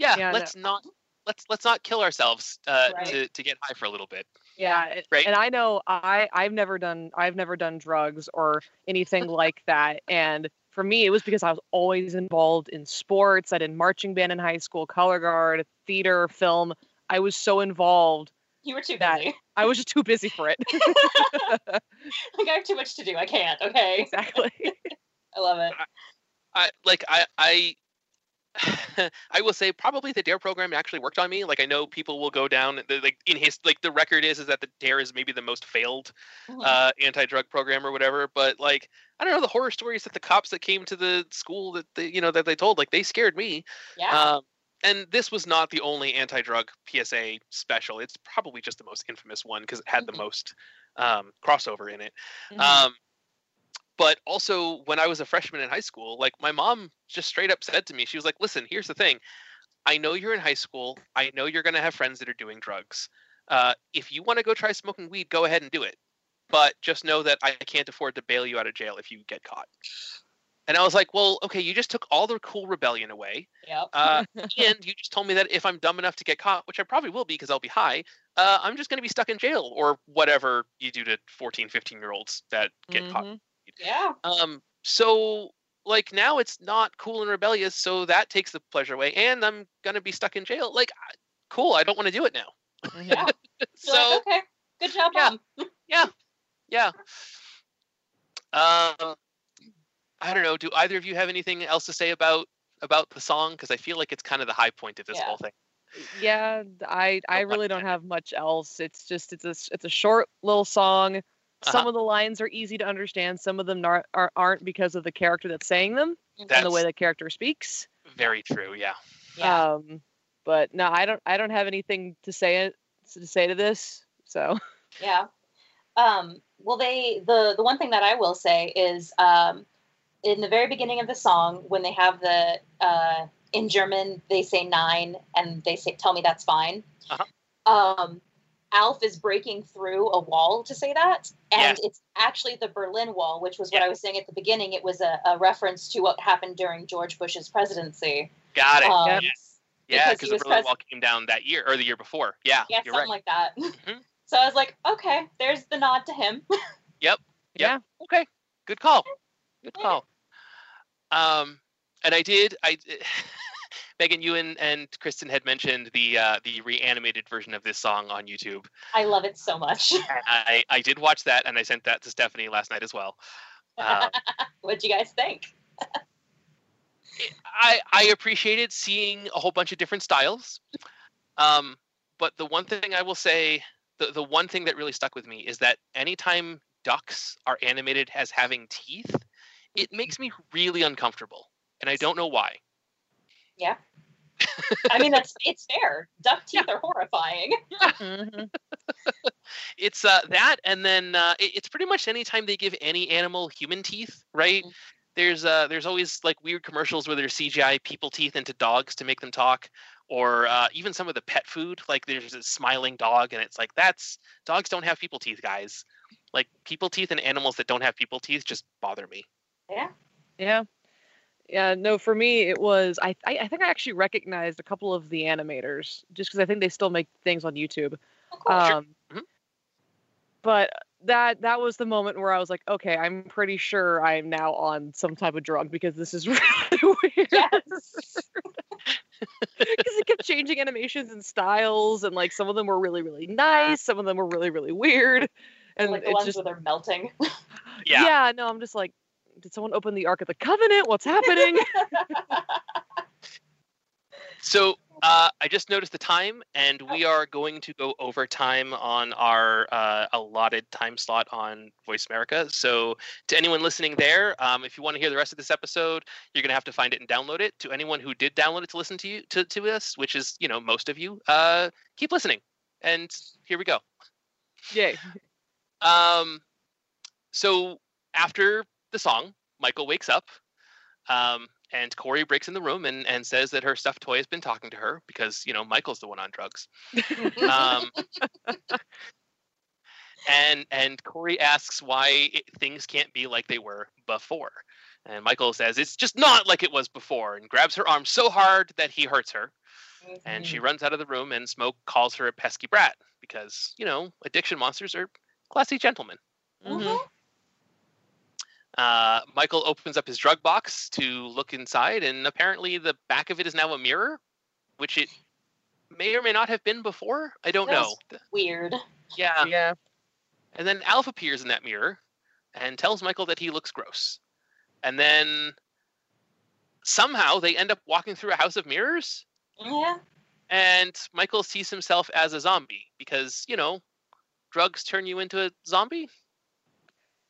yeah,
Yeah,
let's not let's let's not kill ourselves uh,
Right.
to to get high for a little bit.
Yeah, it-
Right.
and I know I I've never done I've never done drugs or anything like that. And for me, it was because I was always involved in sports. I did marching band in high school, color guard, theater, film. I was so involved.
You were too
That-
busy.
I was just too busy for it.
like I have too much to do. I can't. Okay.
exactly.
I love it.
I like I I I will say probably the Dare program actually worked on me. Like I know people will go down the, like in his like the record is is that the Dare is maybe the most failed uh, anti-drug program or whatever. But like I don't know the horror stories that the cops that came to the school that they you know that they told like they scared me.
yeah.
Um, and this was not the only anti-drug PSA special. It's probably just the most infamous one because it had the
Mhm.
most um, crossover in it.
Mhm.
Um, but also, when I was a freshman in high school, like my mom just straight up said to me, she was like, "Listen, here's the thing. I know you're in high school. I know you're gonna have friends that are doing drugs. Uh, if you want to go try smoking weed, go ahead and do it. But just know that I can't afford to bail you out of jail if you get caught." And I was like, "Well, okay, you just took all the cool rebellion away,
yep.
uh, and you just told me that if I'm dumb enough to get caught, which I probably will be because I'll be high, uh, I'm just going to be stuck in jail or whatever you do to 14, 15 year olds that get caught.
Yeah.
Um, so like now it's not cool and rebellious, so that takes the pleasure away, and I'm gonna be stuck in jail. Like, cool, I don't want to do it now.
Yeah.
so
like, okay. Good job,
yeah.
mom.
yeah. Um, I don't know. Do either of you have anything else to say about about the song? Because I feel like it's kind of the high point of this
Yeah.
whole thing.
Yeah, I I really don't have much else. It's just it's a s- it's a short little song. Some
Uh-huh.
of the lines are easy to understand. Some of them are, are aren't because of the character that's saying them
That's
and the way the character speaks.
very true. Yeah.
Yeah.
Um, but no, I don't I don't have anything to say to say to this. So
Yeah. Um, well, they the the one thing that I will say is um, in the very beginning of the song when they have the uh, in German they say nine and they say tell me that's fine.
Uh-huh.
Um, Alf is breaking through a wall to say that, and
Yes.
it's actually the Berlin Wall, which was what
Yeah.
I was saying at the beginning. It was a, a reference to what happened during George Bush's presidency.
Got it.
Um,
Yep.
yeah,
because
because
he
the
was
Berlin
pres-
Wall came down that year or the year before. Yeah,
Yeah,
you're
something
right.
like that.
Mhm.
So I was like, okay, there's the nod to him. Yep.
Yeah,
Okay, good call. Good call. Um, and I did. I Megan, you and, and Kristen had mentioned the uh, the reanimated version of this song on YouTube.
I love it so much.
I I did watch that, and I sent that to Stephanie last night as well. Um,
What'd you guys think?
I I appreciated seeing a whole bunch of different styles. Um, but the one thing I will say, the, the one thing that really stuck with me is that anytime ducks are animated as having teeth, it makes me really uncomfortable. And I don't know why.
Yeah. I mean, that's it's fair. Duck teeth are horrifying.
Mhm.
It's uh, that, and then uh, it- it's pretty much anytime they give any animal human teeth, right?
Mhm.
There's uh, there's always like weird commercials where there's CGI people teeth into dogs to make them talk, or uh, even some of the pet food. Like there's a smiling dog, and it's like that's dogs don't have people teeth, guys. Like people teeth and animals that don't have people teeth just bother me.
Yeah. Yeah, no, for me it was I, I I think I actually recognized a couple of the animators just because I think they still make things on YouTube.
Of course.
Sure.
Um
Mhm.
but that that was the moment where I was like, okay, I'm pretty sure I'm now on some type of drug because this is really weird.
yes.
Because it kept changing animations and styles, and like some of them were really, really nice, some of them were really, really weird. And
like the
it's
ones
just
where they're melting.
Yeah.
yeah, no, I'm just like, did someone open the Ark of the Covenant? What's happening?
So uh, I just noticed the time, and we are going to go over time on our uh, allotted time slot on Voice America. So to anyone listening there, um, if you want to hear the rest of this episode, you're going to have to find it and download it. To anyone who did download it to listen to you to, to us, which is you know most of you, uh, keep listening. And here we go.
Yay.
Um, so after the song, Michael wakes up, um, and Corey breaks in the room and, and says that her stuffed toy has been talking to her because you know Michael's the one on drugs. Um, and and Corey asks why it, things can't be like they were before, and Michael says it's just not like it was before, and grabs her arm so hard that he hurts her, and she runs out of the room. And Smoke calls her a pesky brat because you know addiction monsters are classy gentlemen.
Mhm.
Mhm.
Uh, Michael opens up his drug box to look inside, and apparently the back of it is now a mirror, which it may or may not have been before. I don't know.
Weird.
Yeah.
Yeah.
And then Alf appears in that mirror and tells Michael that he looks gross. And then somehow they end up walking through a house of mirrors,
Yeah.
and Michael sees himself as a zombie because, you know, drugs turn you into a zombie.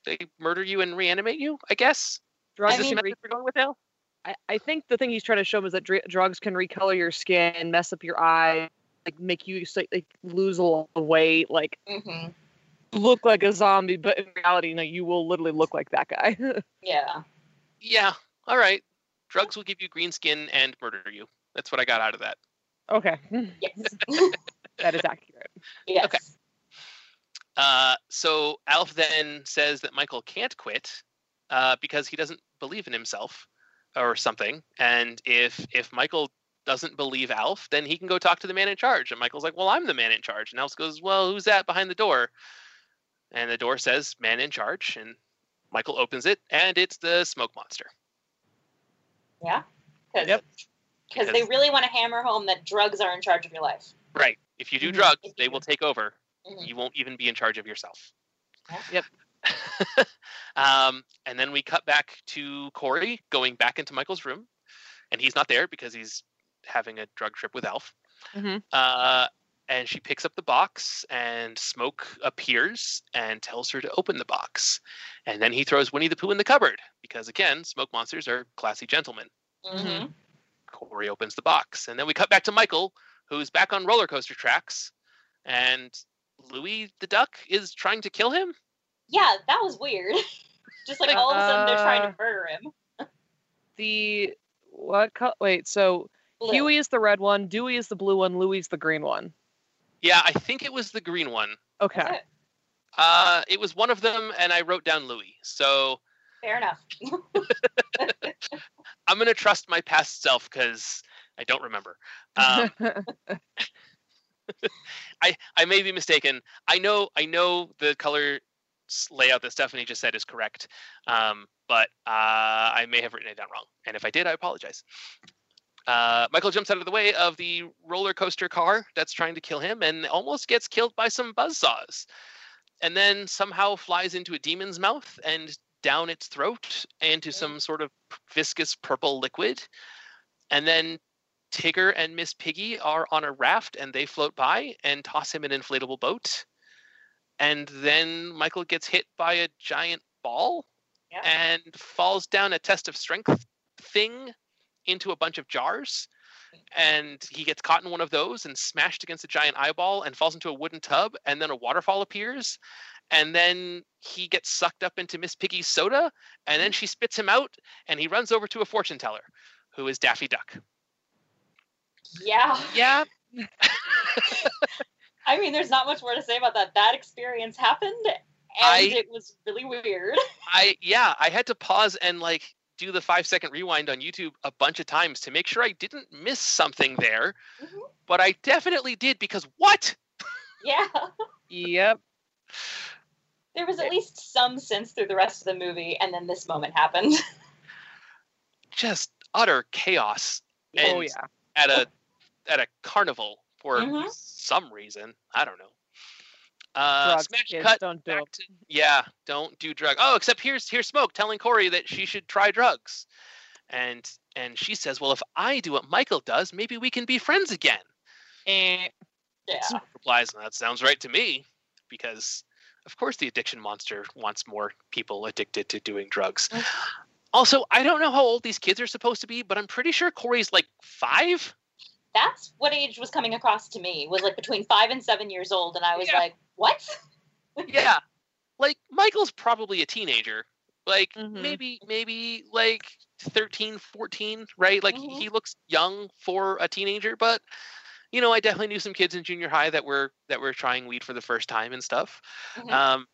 They murder you and reanimate you, I guess.
Drugs
Is this
mean-
the
can re-
we're going with now?
I, I think the thing he's trying to show him is that dr- drugs can recolor your skin, mess up your eye, like make you like lose a lot of weight, like
hmm
look like a zombie, but in reality, no, you will literally look like that guy.
Yeah.
Yeah. All right. Drugs will give you green skin and murder you. That's what I got out of that.
okay,
Yes.
that is accurate.
yes.
Uh, so Alf then says that Michael can't quit uh, because he doesn't believe in himself or something. And if if Michael doesn't believe Alf, then he can go talk to the man in charge. And Michael's like, "Well, I'm the man in charge." And Alf goes, "Well, who's that behind the door?" And the door says, "Man in charge." And Michael opens it, and it's the smoke monster.
Yeah. Because
Yep.
because they really want to hammer home that drugs are in charge of your life.
Right. If you do
Mhm.
drugs,
If
they
you-
will take over.
Mhm.
You won't even be in charge of yourself.
Yep.
um, and then we cut back to Corey going back into Michael's room, and he's not there because he's having a drug trip with Alf.
Mhm.
Uh, and she picks up the box, and Smoke appears and tells her to open the box. And then he throws Winnie the Pooh in the cupboard because, again, smoke monsters are classy gentlemen.
Mhm.
Corey opens the box, and then we cut back to Michael, who's back on roller coaster tracks, and Louis the Duck is trying to kill him.
Yeah, that was weird. Just like all of a sudden they're trying
Uh,
to murder him.
The what? Co- wait, so
Blue.
Huey is the red one, Dewey is the blue one, Louie is the green one.
Yeah, I think it was the green one.
Okay.
It.
Uh, it was one of them, and I wrote down Louis. So
Fair enough.
I'm gonna trust my past self because I don't remember. Um, I I may be mistaken. I know I know the color layout that Stephanie just said is correct, um, but uh, I may have written it down wrong. And if I did, I apologize. Uh, Michael jumps out of the way of the roller coaster car that's trying to kill him, and almost gets killed by some buzzsaws, and then somehow flies into a demon's mouth and down its throat into some sort of viscous purple liquid, and then Tigger and Miss Piggy are on a raft and they float by and toss him an inflatable boat. And then Michael gets hit by a giant ball
Yeah.
and falls down a test of strength thing into a bunch of jars. And he gets caught in one of those and smashed against a giant eyeball and falls into a wooden tub. And then a waterfall appears. And then he gets sucked up into Miss Piggy's soda. And then mm. she spits him out. And he runs over to a fortune teller who is Daffy Duck.
Yeah.
Yeah.
I mean, there's not much more to say about that. That experience happened, and
I-
it was really weird.
I yeah, I had to pause and like do the five second rewind on YouTube a bunch of times to make sure I didn't miss something there.
Mhm.
But I definitely did because what?
Yeah.
Yep.
There was at least some sense through the rest of the movie, and then this moment happened.
Just utter chaos
oh yeah.
At a at a carnival for
Mhm.
some reason. I don't know. Uh,
Drugs,
smash
kids,
cut
don't do
back to yeah. Don't do drugs. Oh, except here's here's Smoke telling Corey that she should try drugs, and and she says, well, if I do what Michael does, maybe we can be friends again.
Eh.
yeah.
Smoke replies, that sounds right to me, because of course the addiction monster wants more people addicted to doing drugs. Also, I don't know how old these kids are supposed to be, but I'm pretty sure Corey's like five.
That's what age was coming across to me. Was like between five and seven years old, and I was
Yeah.
like, "What?"
Yeah. Like Michael's probably a teenager. Like
Mhm.
maybe maybe like 13, 14, right? Like
Mhm.
he looks young for a teenager, but you know, I definitely knew some kids in junior high that were that were trying weed for the first time and stuff.
Mhm.
Um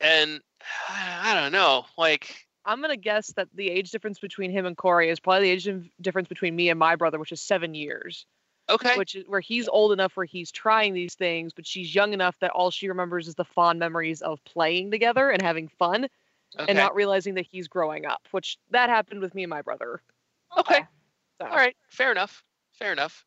and I don't know, like
I'm gonna guess that the age difference between him and Corey is probably the age difference between me and my brother, which is seven years.
okay.
Which is where he's old enough where he's trying these things, but she's young enough that all she remembers is the fond memories of playing together and having fun,
okay.
and not realizing that he's growing up. Which that happened with me and my brother.
okay.
So.
All right, fair enough. Fair enough.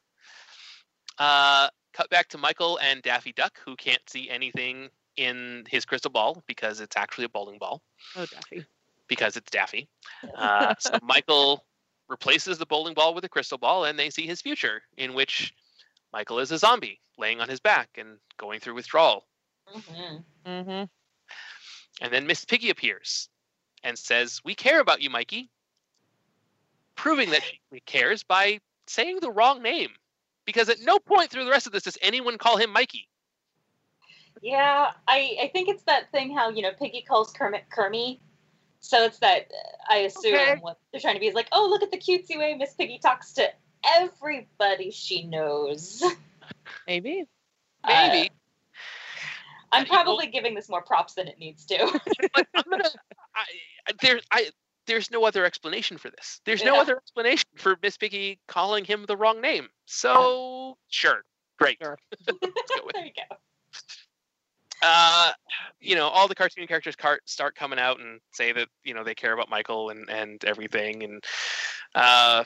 Uh, cut back to Michael and Daffy Duck, who can't see anything in his crystal ball because it's actually a bowling ball
Oh, Daffy.
Because it's Daffy. Uh, so Michael replaces the bowling ball with a crystal ball, and they see his future, in which Michael is a zombie laying on his back and going through withdrawal.
Mhm.
Mm-hmm.
And then Miss Piggy appears and says, "We care about you, Mikey," proving that she cares by saying the wrong name. Because at no point through the rest of this does anyone call him Mikey.
Yeah, I I think it's that thing how you know Piggy calls Kermit Kermy, so it's that uh, I assume
Okay.
what they're trying to be is like, oh look at the cutesy way Miss Piggy talks to everybody she knows.
Maybe.
Uh,
Maybe.
I'm probably giving this more props than it needs to.
but I'm gonna. I, I- there, I there's no other explanation for this. There's no
Yeah.
other explanation for Miss Piggy calling him the wrong name. So sure, great.
Sure.
Let's go with
there you go.
Uh, you know, all the cartoon characters start coming out and say that you know they care about Michael and and everything, and uh,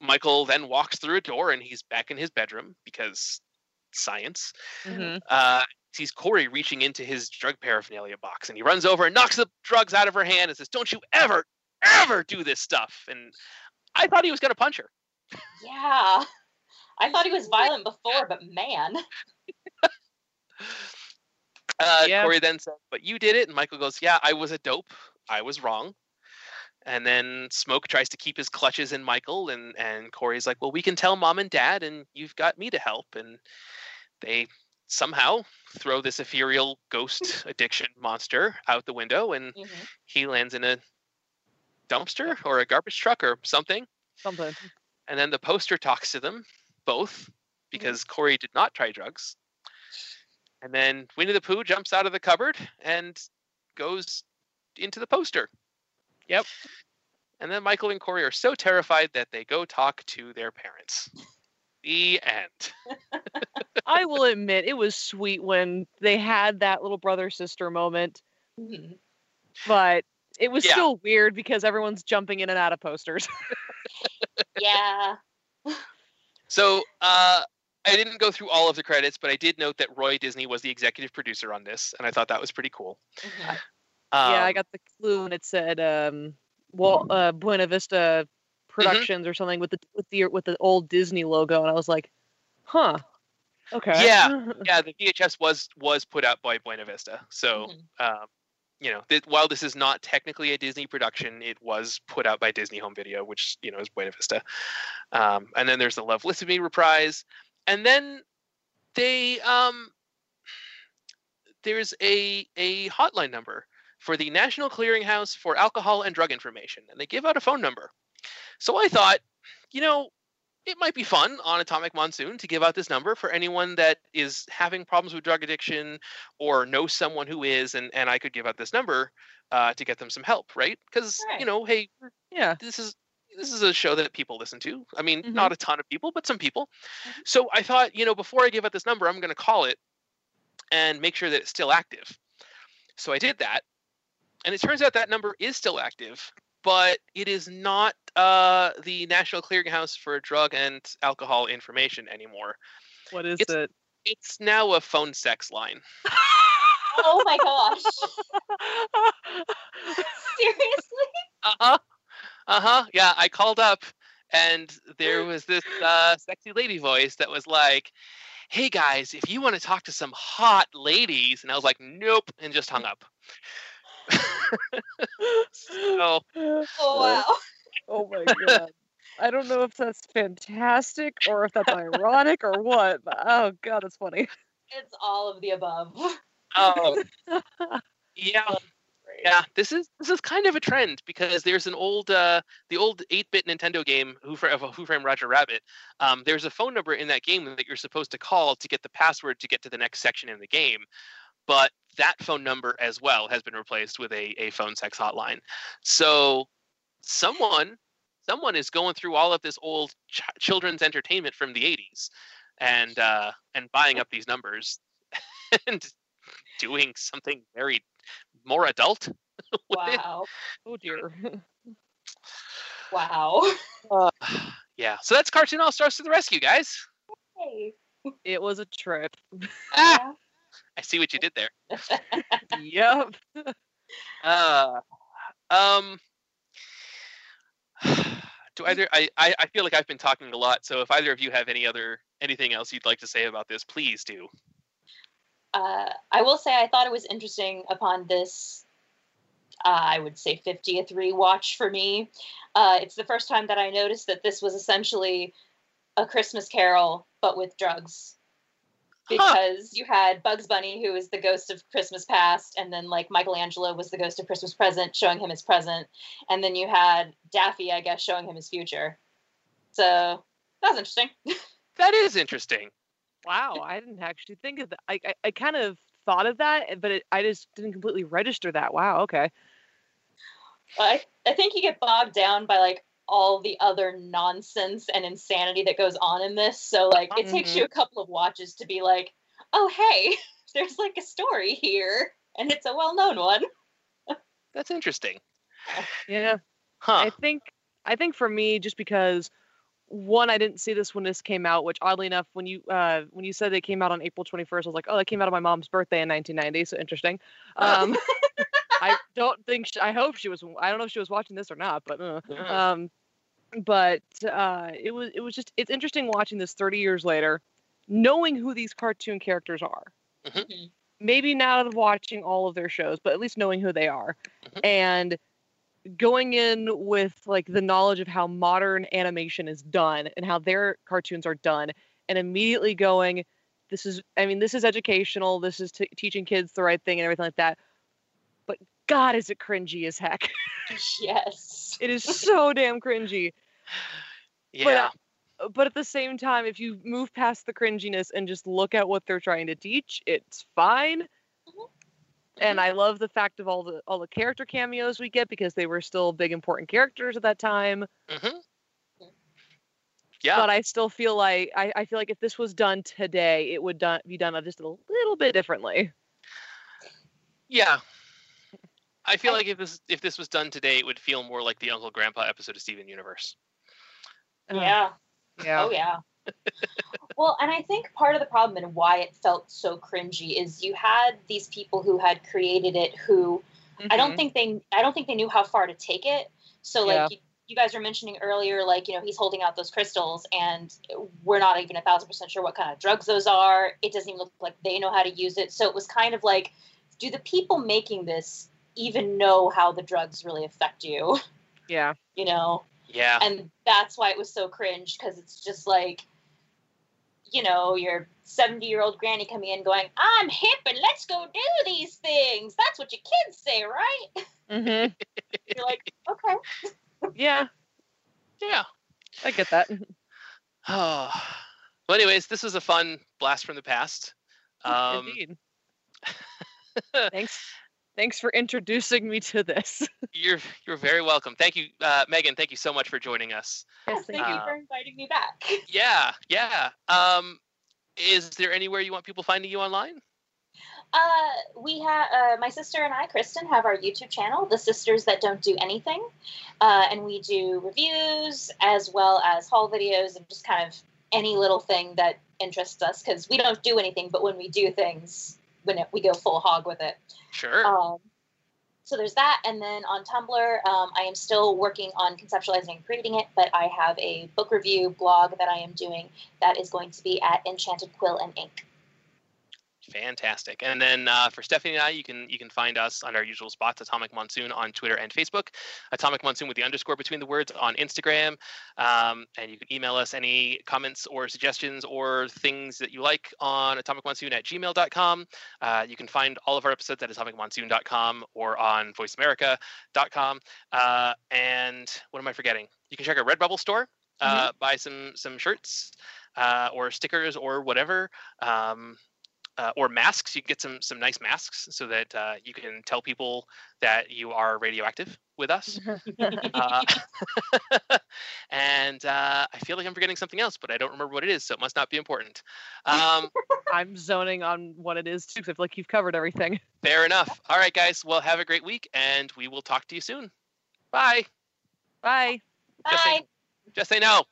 Michael then walks through a door and he's back in his bedroom because science.
Mm-hmm.
Uh, sees Corey reaching into his drug paraphernalia box, and he runs over and knocks the drugs out of her hand and says, "Don't you ever, ever do this stuff!" And I thought he was gonna punch her.
Yeah, I thought he was violent before, but man,
Uh,
Yeah.
Corey then says, "But you did it," and Michael goes, "Yeah, I was a dope. I was wrong." And then Smoke tries to keep his clutches in Michael, and and Corey's like, "Well, we can tell mom and dad, and you've got me to help." And they somehow throw this ethereal ghost addiction monster out the window, and
Mhm.
he lands in a dumpster or a garbage truck or something.
Something.
And then the poster talks to them both because Corey did not try drugs. And then Winnie the Pooh jumps out of the cupboard and goes into the poster.
Yep.
And then Michael and Corey are so terrified that they go talk to their parents. The end.
I will admit it was sweet when they had that little brother sister moment,
Mhm.
but it was
Yeah.
still weird because everyone's jumping in and out of posters.
yeah,
So uh, I didn't go through all of the credits, but I did note that Roy Disney was the executive producer on this, and I thought that was pretty cool.
Mhm.
Um,
yeah, I got the clue and it said um, well, uh, Buena Vista Productions or something with the with the with the old Disney logo, and I was like, huh, okay,
Yeah. yeah, the VHS was was put out by Buena Vista. So,
Mhm.
um, you know, th- while this is not technically a Disney production, it was put out by Disney Home Video, which you know is Buena Vista. Um, and then there's the Love Listen to Me reprise, and then they um, there's a a hotline number for the National Clearinghouse for Alcohol and Drug Information, and they give out a phone number. So I thought, you know, it might be fun on Atomic Monsoon to give out this number for anyone that is having problems with drug addiction or knows someone who is, and, and I could give out this number uh, to get them some help, right? Because you know, hey,
yeah.
this is this is a show that people listen to. I mean,
Mhm.
not a ton of people, but some people.
Mhm.
So I thought, you know, before I give out this number, I'm going to call it and make sure that it's still active. So I did that, and it turns out that number is still active, but it is not uh, the National Clearinghouse for Drug and Alcohol Information anymore.
What is
It's-
it?
It's now a phone sex line.
Oh my gosh. Seriously?
Uh huh. Uh huh. Yeah, I called up, and there was this uh, sexy lady voice that was like, "Hey guys, if you want to talk to some hot ladies," and I was like, "Nope," and just hung up. so
Oh wow.
Oh my god. I don't know if that's fantastic or if that's ironic or what, but oh god, that's funny.
It's all of the above.
Oh, yeah, yeah. This is this is kind of a trend because there's an old uh, the old 8-bit Nintendo game Who Framed, Who Framed Roger Rabbit. Um, there's a phone number in that game that you're supposed to call to get the password to get to the next section in the game, but that phone number as well has been replaced with a a phone sex hotline. So someone someone is going through all of this old ch- children's entertainment from the 80s and uh, and buying up these numbers and doing something very more adult.
Wow.
Oh dear.
Wow.
yeah so that's cartoon all stars to the rescue guys
Hey.
It was a trip.
ah, i see what you did there
Yep.
uh, um do either I, I i feel like i've been talking a lot so if either of you have any other anything else you'd like to say about this please do
Uh, I will say I thought it was interesting upon this, uh, I would say 50th rewatch for me. Uh, it's the first time that I noticed that this was essentially a Christmas carol, but with drugs. Because you had Bugs Bunny, who is the ghost of Christmas past, and then like Michelangelo was the ghost of Christmas present, showing him his present, and then you had Daffy, I guess, showing him his future. So that was interesting.
that is interesting
Wow, I didn't actually think of that. I I, I kind of thought of that, but it, I just didn't completely register that. Wow. Okay.
I, I think you get bogged down by like all the other nonsense and insanity that goes on in this. So like it takes
Mhm.
you a couple of watches to be like, oh hey, there's like a story here, and it's a well-known one.
that's interesting
Yeah.
huh
I think I think for me, just because one, I didn't see this when this came out, which oddly enough, when you uh, when you said it came out on April 21st, I was like, oh, that came out on my mom's birthday in 1990, so interesting. Um, I don't think she, I hope she was. I don't know if she was watching this or not, but uh, um, but uh, it was it was just it's interesting watching this 30 years later, knowing who these cartoon characters are.
Mhm.
Maybe not watching all of their shows, but at least knowing who they are,
Mhm.
and going in with like the knowledge of how modern animation is done and how their cartoons are done, and immediately going, this is I mean this is educational, this is t- teaching kids the right thing and everything like that. But God, is it cringy as heck?
yes.
It is so damn cringy.
yeah
uh, but at the same time, if you move past the cringiness and just look at what they're trying to teach, it's fine. And I love the fact of all the all the character cameos we get because they were still big important characters at that time.
hmm yeah
But I still feel like I, I feel like if this was done today, it would done, be done just a little bit differently.
Yeah. I feel
I-
like if this if this was done today, it would feel more like the Uncle Grandpa episode of Steven Universe.
Uh,
Yeah.
yeah.
Oh yeah. Well, and I think part of the problem and why it felt so cringy is you had these people who had created it who I don't
Mhm.
think they I don't think they knew how far to take it. So like
Yeah.
you, you guys were mentioning earlier, like, you know, he's holding out those crystals and we're not even a thousand percent sure what kind of drugs those are. It doesn't even look like they know how to use it. So it was kind of like, do the people making this even know how the drugs really affect you?
Yeah.
You know?
Yeah.
And that's why it was so cringe because it's just like, you know, your 70 year old granny coming in going, I'm hip and let's go do these things. That's what your kids say, right?
hmm
You're like, okay.
Yeah,
yeah.
I get that.
Oh. Well, anyways, this was a fun blast from the past. Um,
Indeed. Thanks. Thanks for introducing me to this.
you're you're very welcome. Thank you, uh, Megan. Thank you so much for joining us.
Yes, thank you
you.
for inviting me back.
Yeah, yeah. Um, is there anywhere you want people finding you online?
Uh, we have uh, my sister and I, Kristen, have our YouTube channel, The Sisters That Don't Do Anything, uh, and we do reviews as well as haul videos and just kind of any little thing that interests us because we don't do anything, but when we do things, when it, we go full hog with it.
Sure.
Um, so there's that, and then on Tumblr, um, I am still working on conceptualizing and creating it, but I have a book review blog that I am doing that is going to be at Enchanted Quill and Ink.
Fantastic. And then uh, for Stephanie and I, you can you can find us on our usual spots, Atomic Monsoon on Twitter and Facebook, Atomic Monsoon with the underscore between the words on Instagram, um, and you can email us any comments or suggestions or things that you like on atomicmonsoon at gmail.com. Uh, you can find all of our episodes at atomicmonsoon.com or on voiceamerica.com. Uh, and what am I forgetting? You can check our Redbubble store, uh, buy some some shirts uh, or stickers or whatever. Um, uh, or masks. You can get some some nice masks so that uh, you can tell people that you are radioactive with us. Uh, and uh, I feel like I'm forgetting something else, but I don't remember what it is, so it must not be important. Um,
I'm zoning on what it is too, 'cause I feel like you've covered everything.
fair enough. All right, guys. Well, have a great week, and we will talk to you soon. Bye.
Bye.
Just say-
Bye.
Just say no.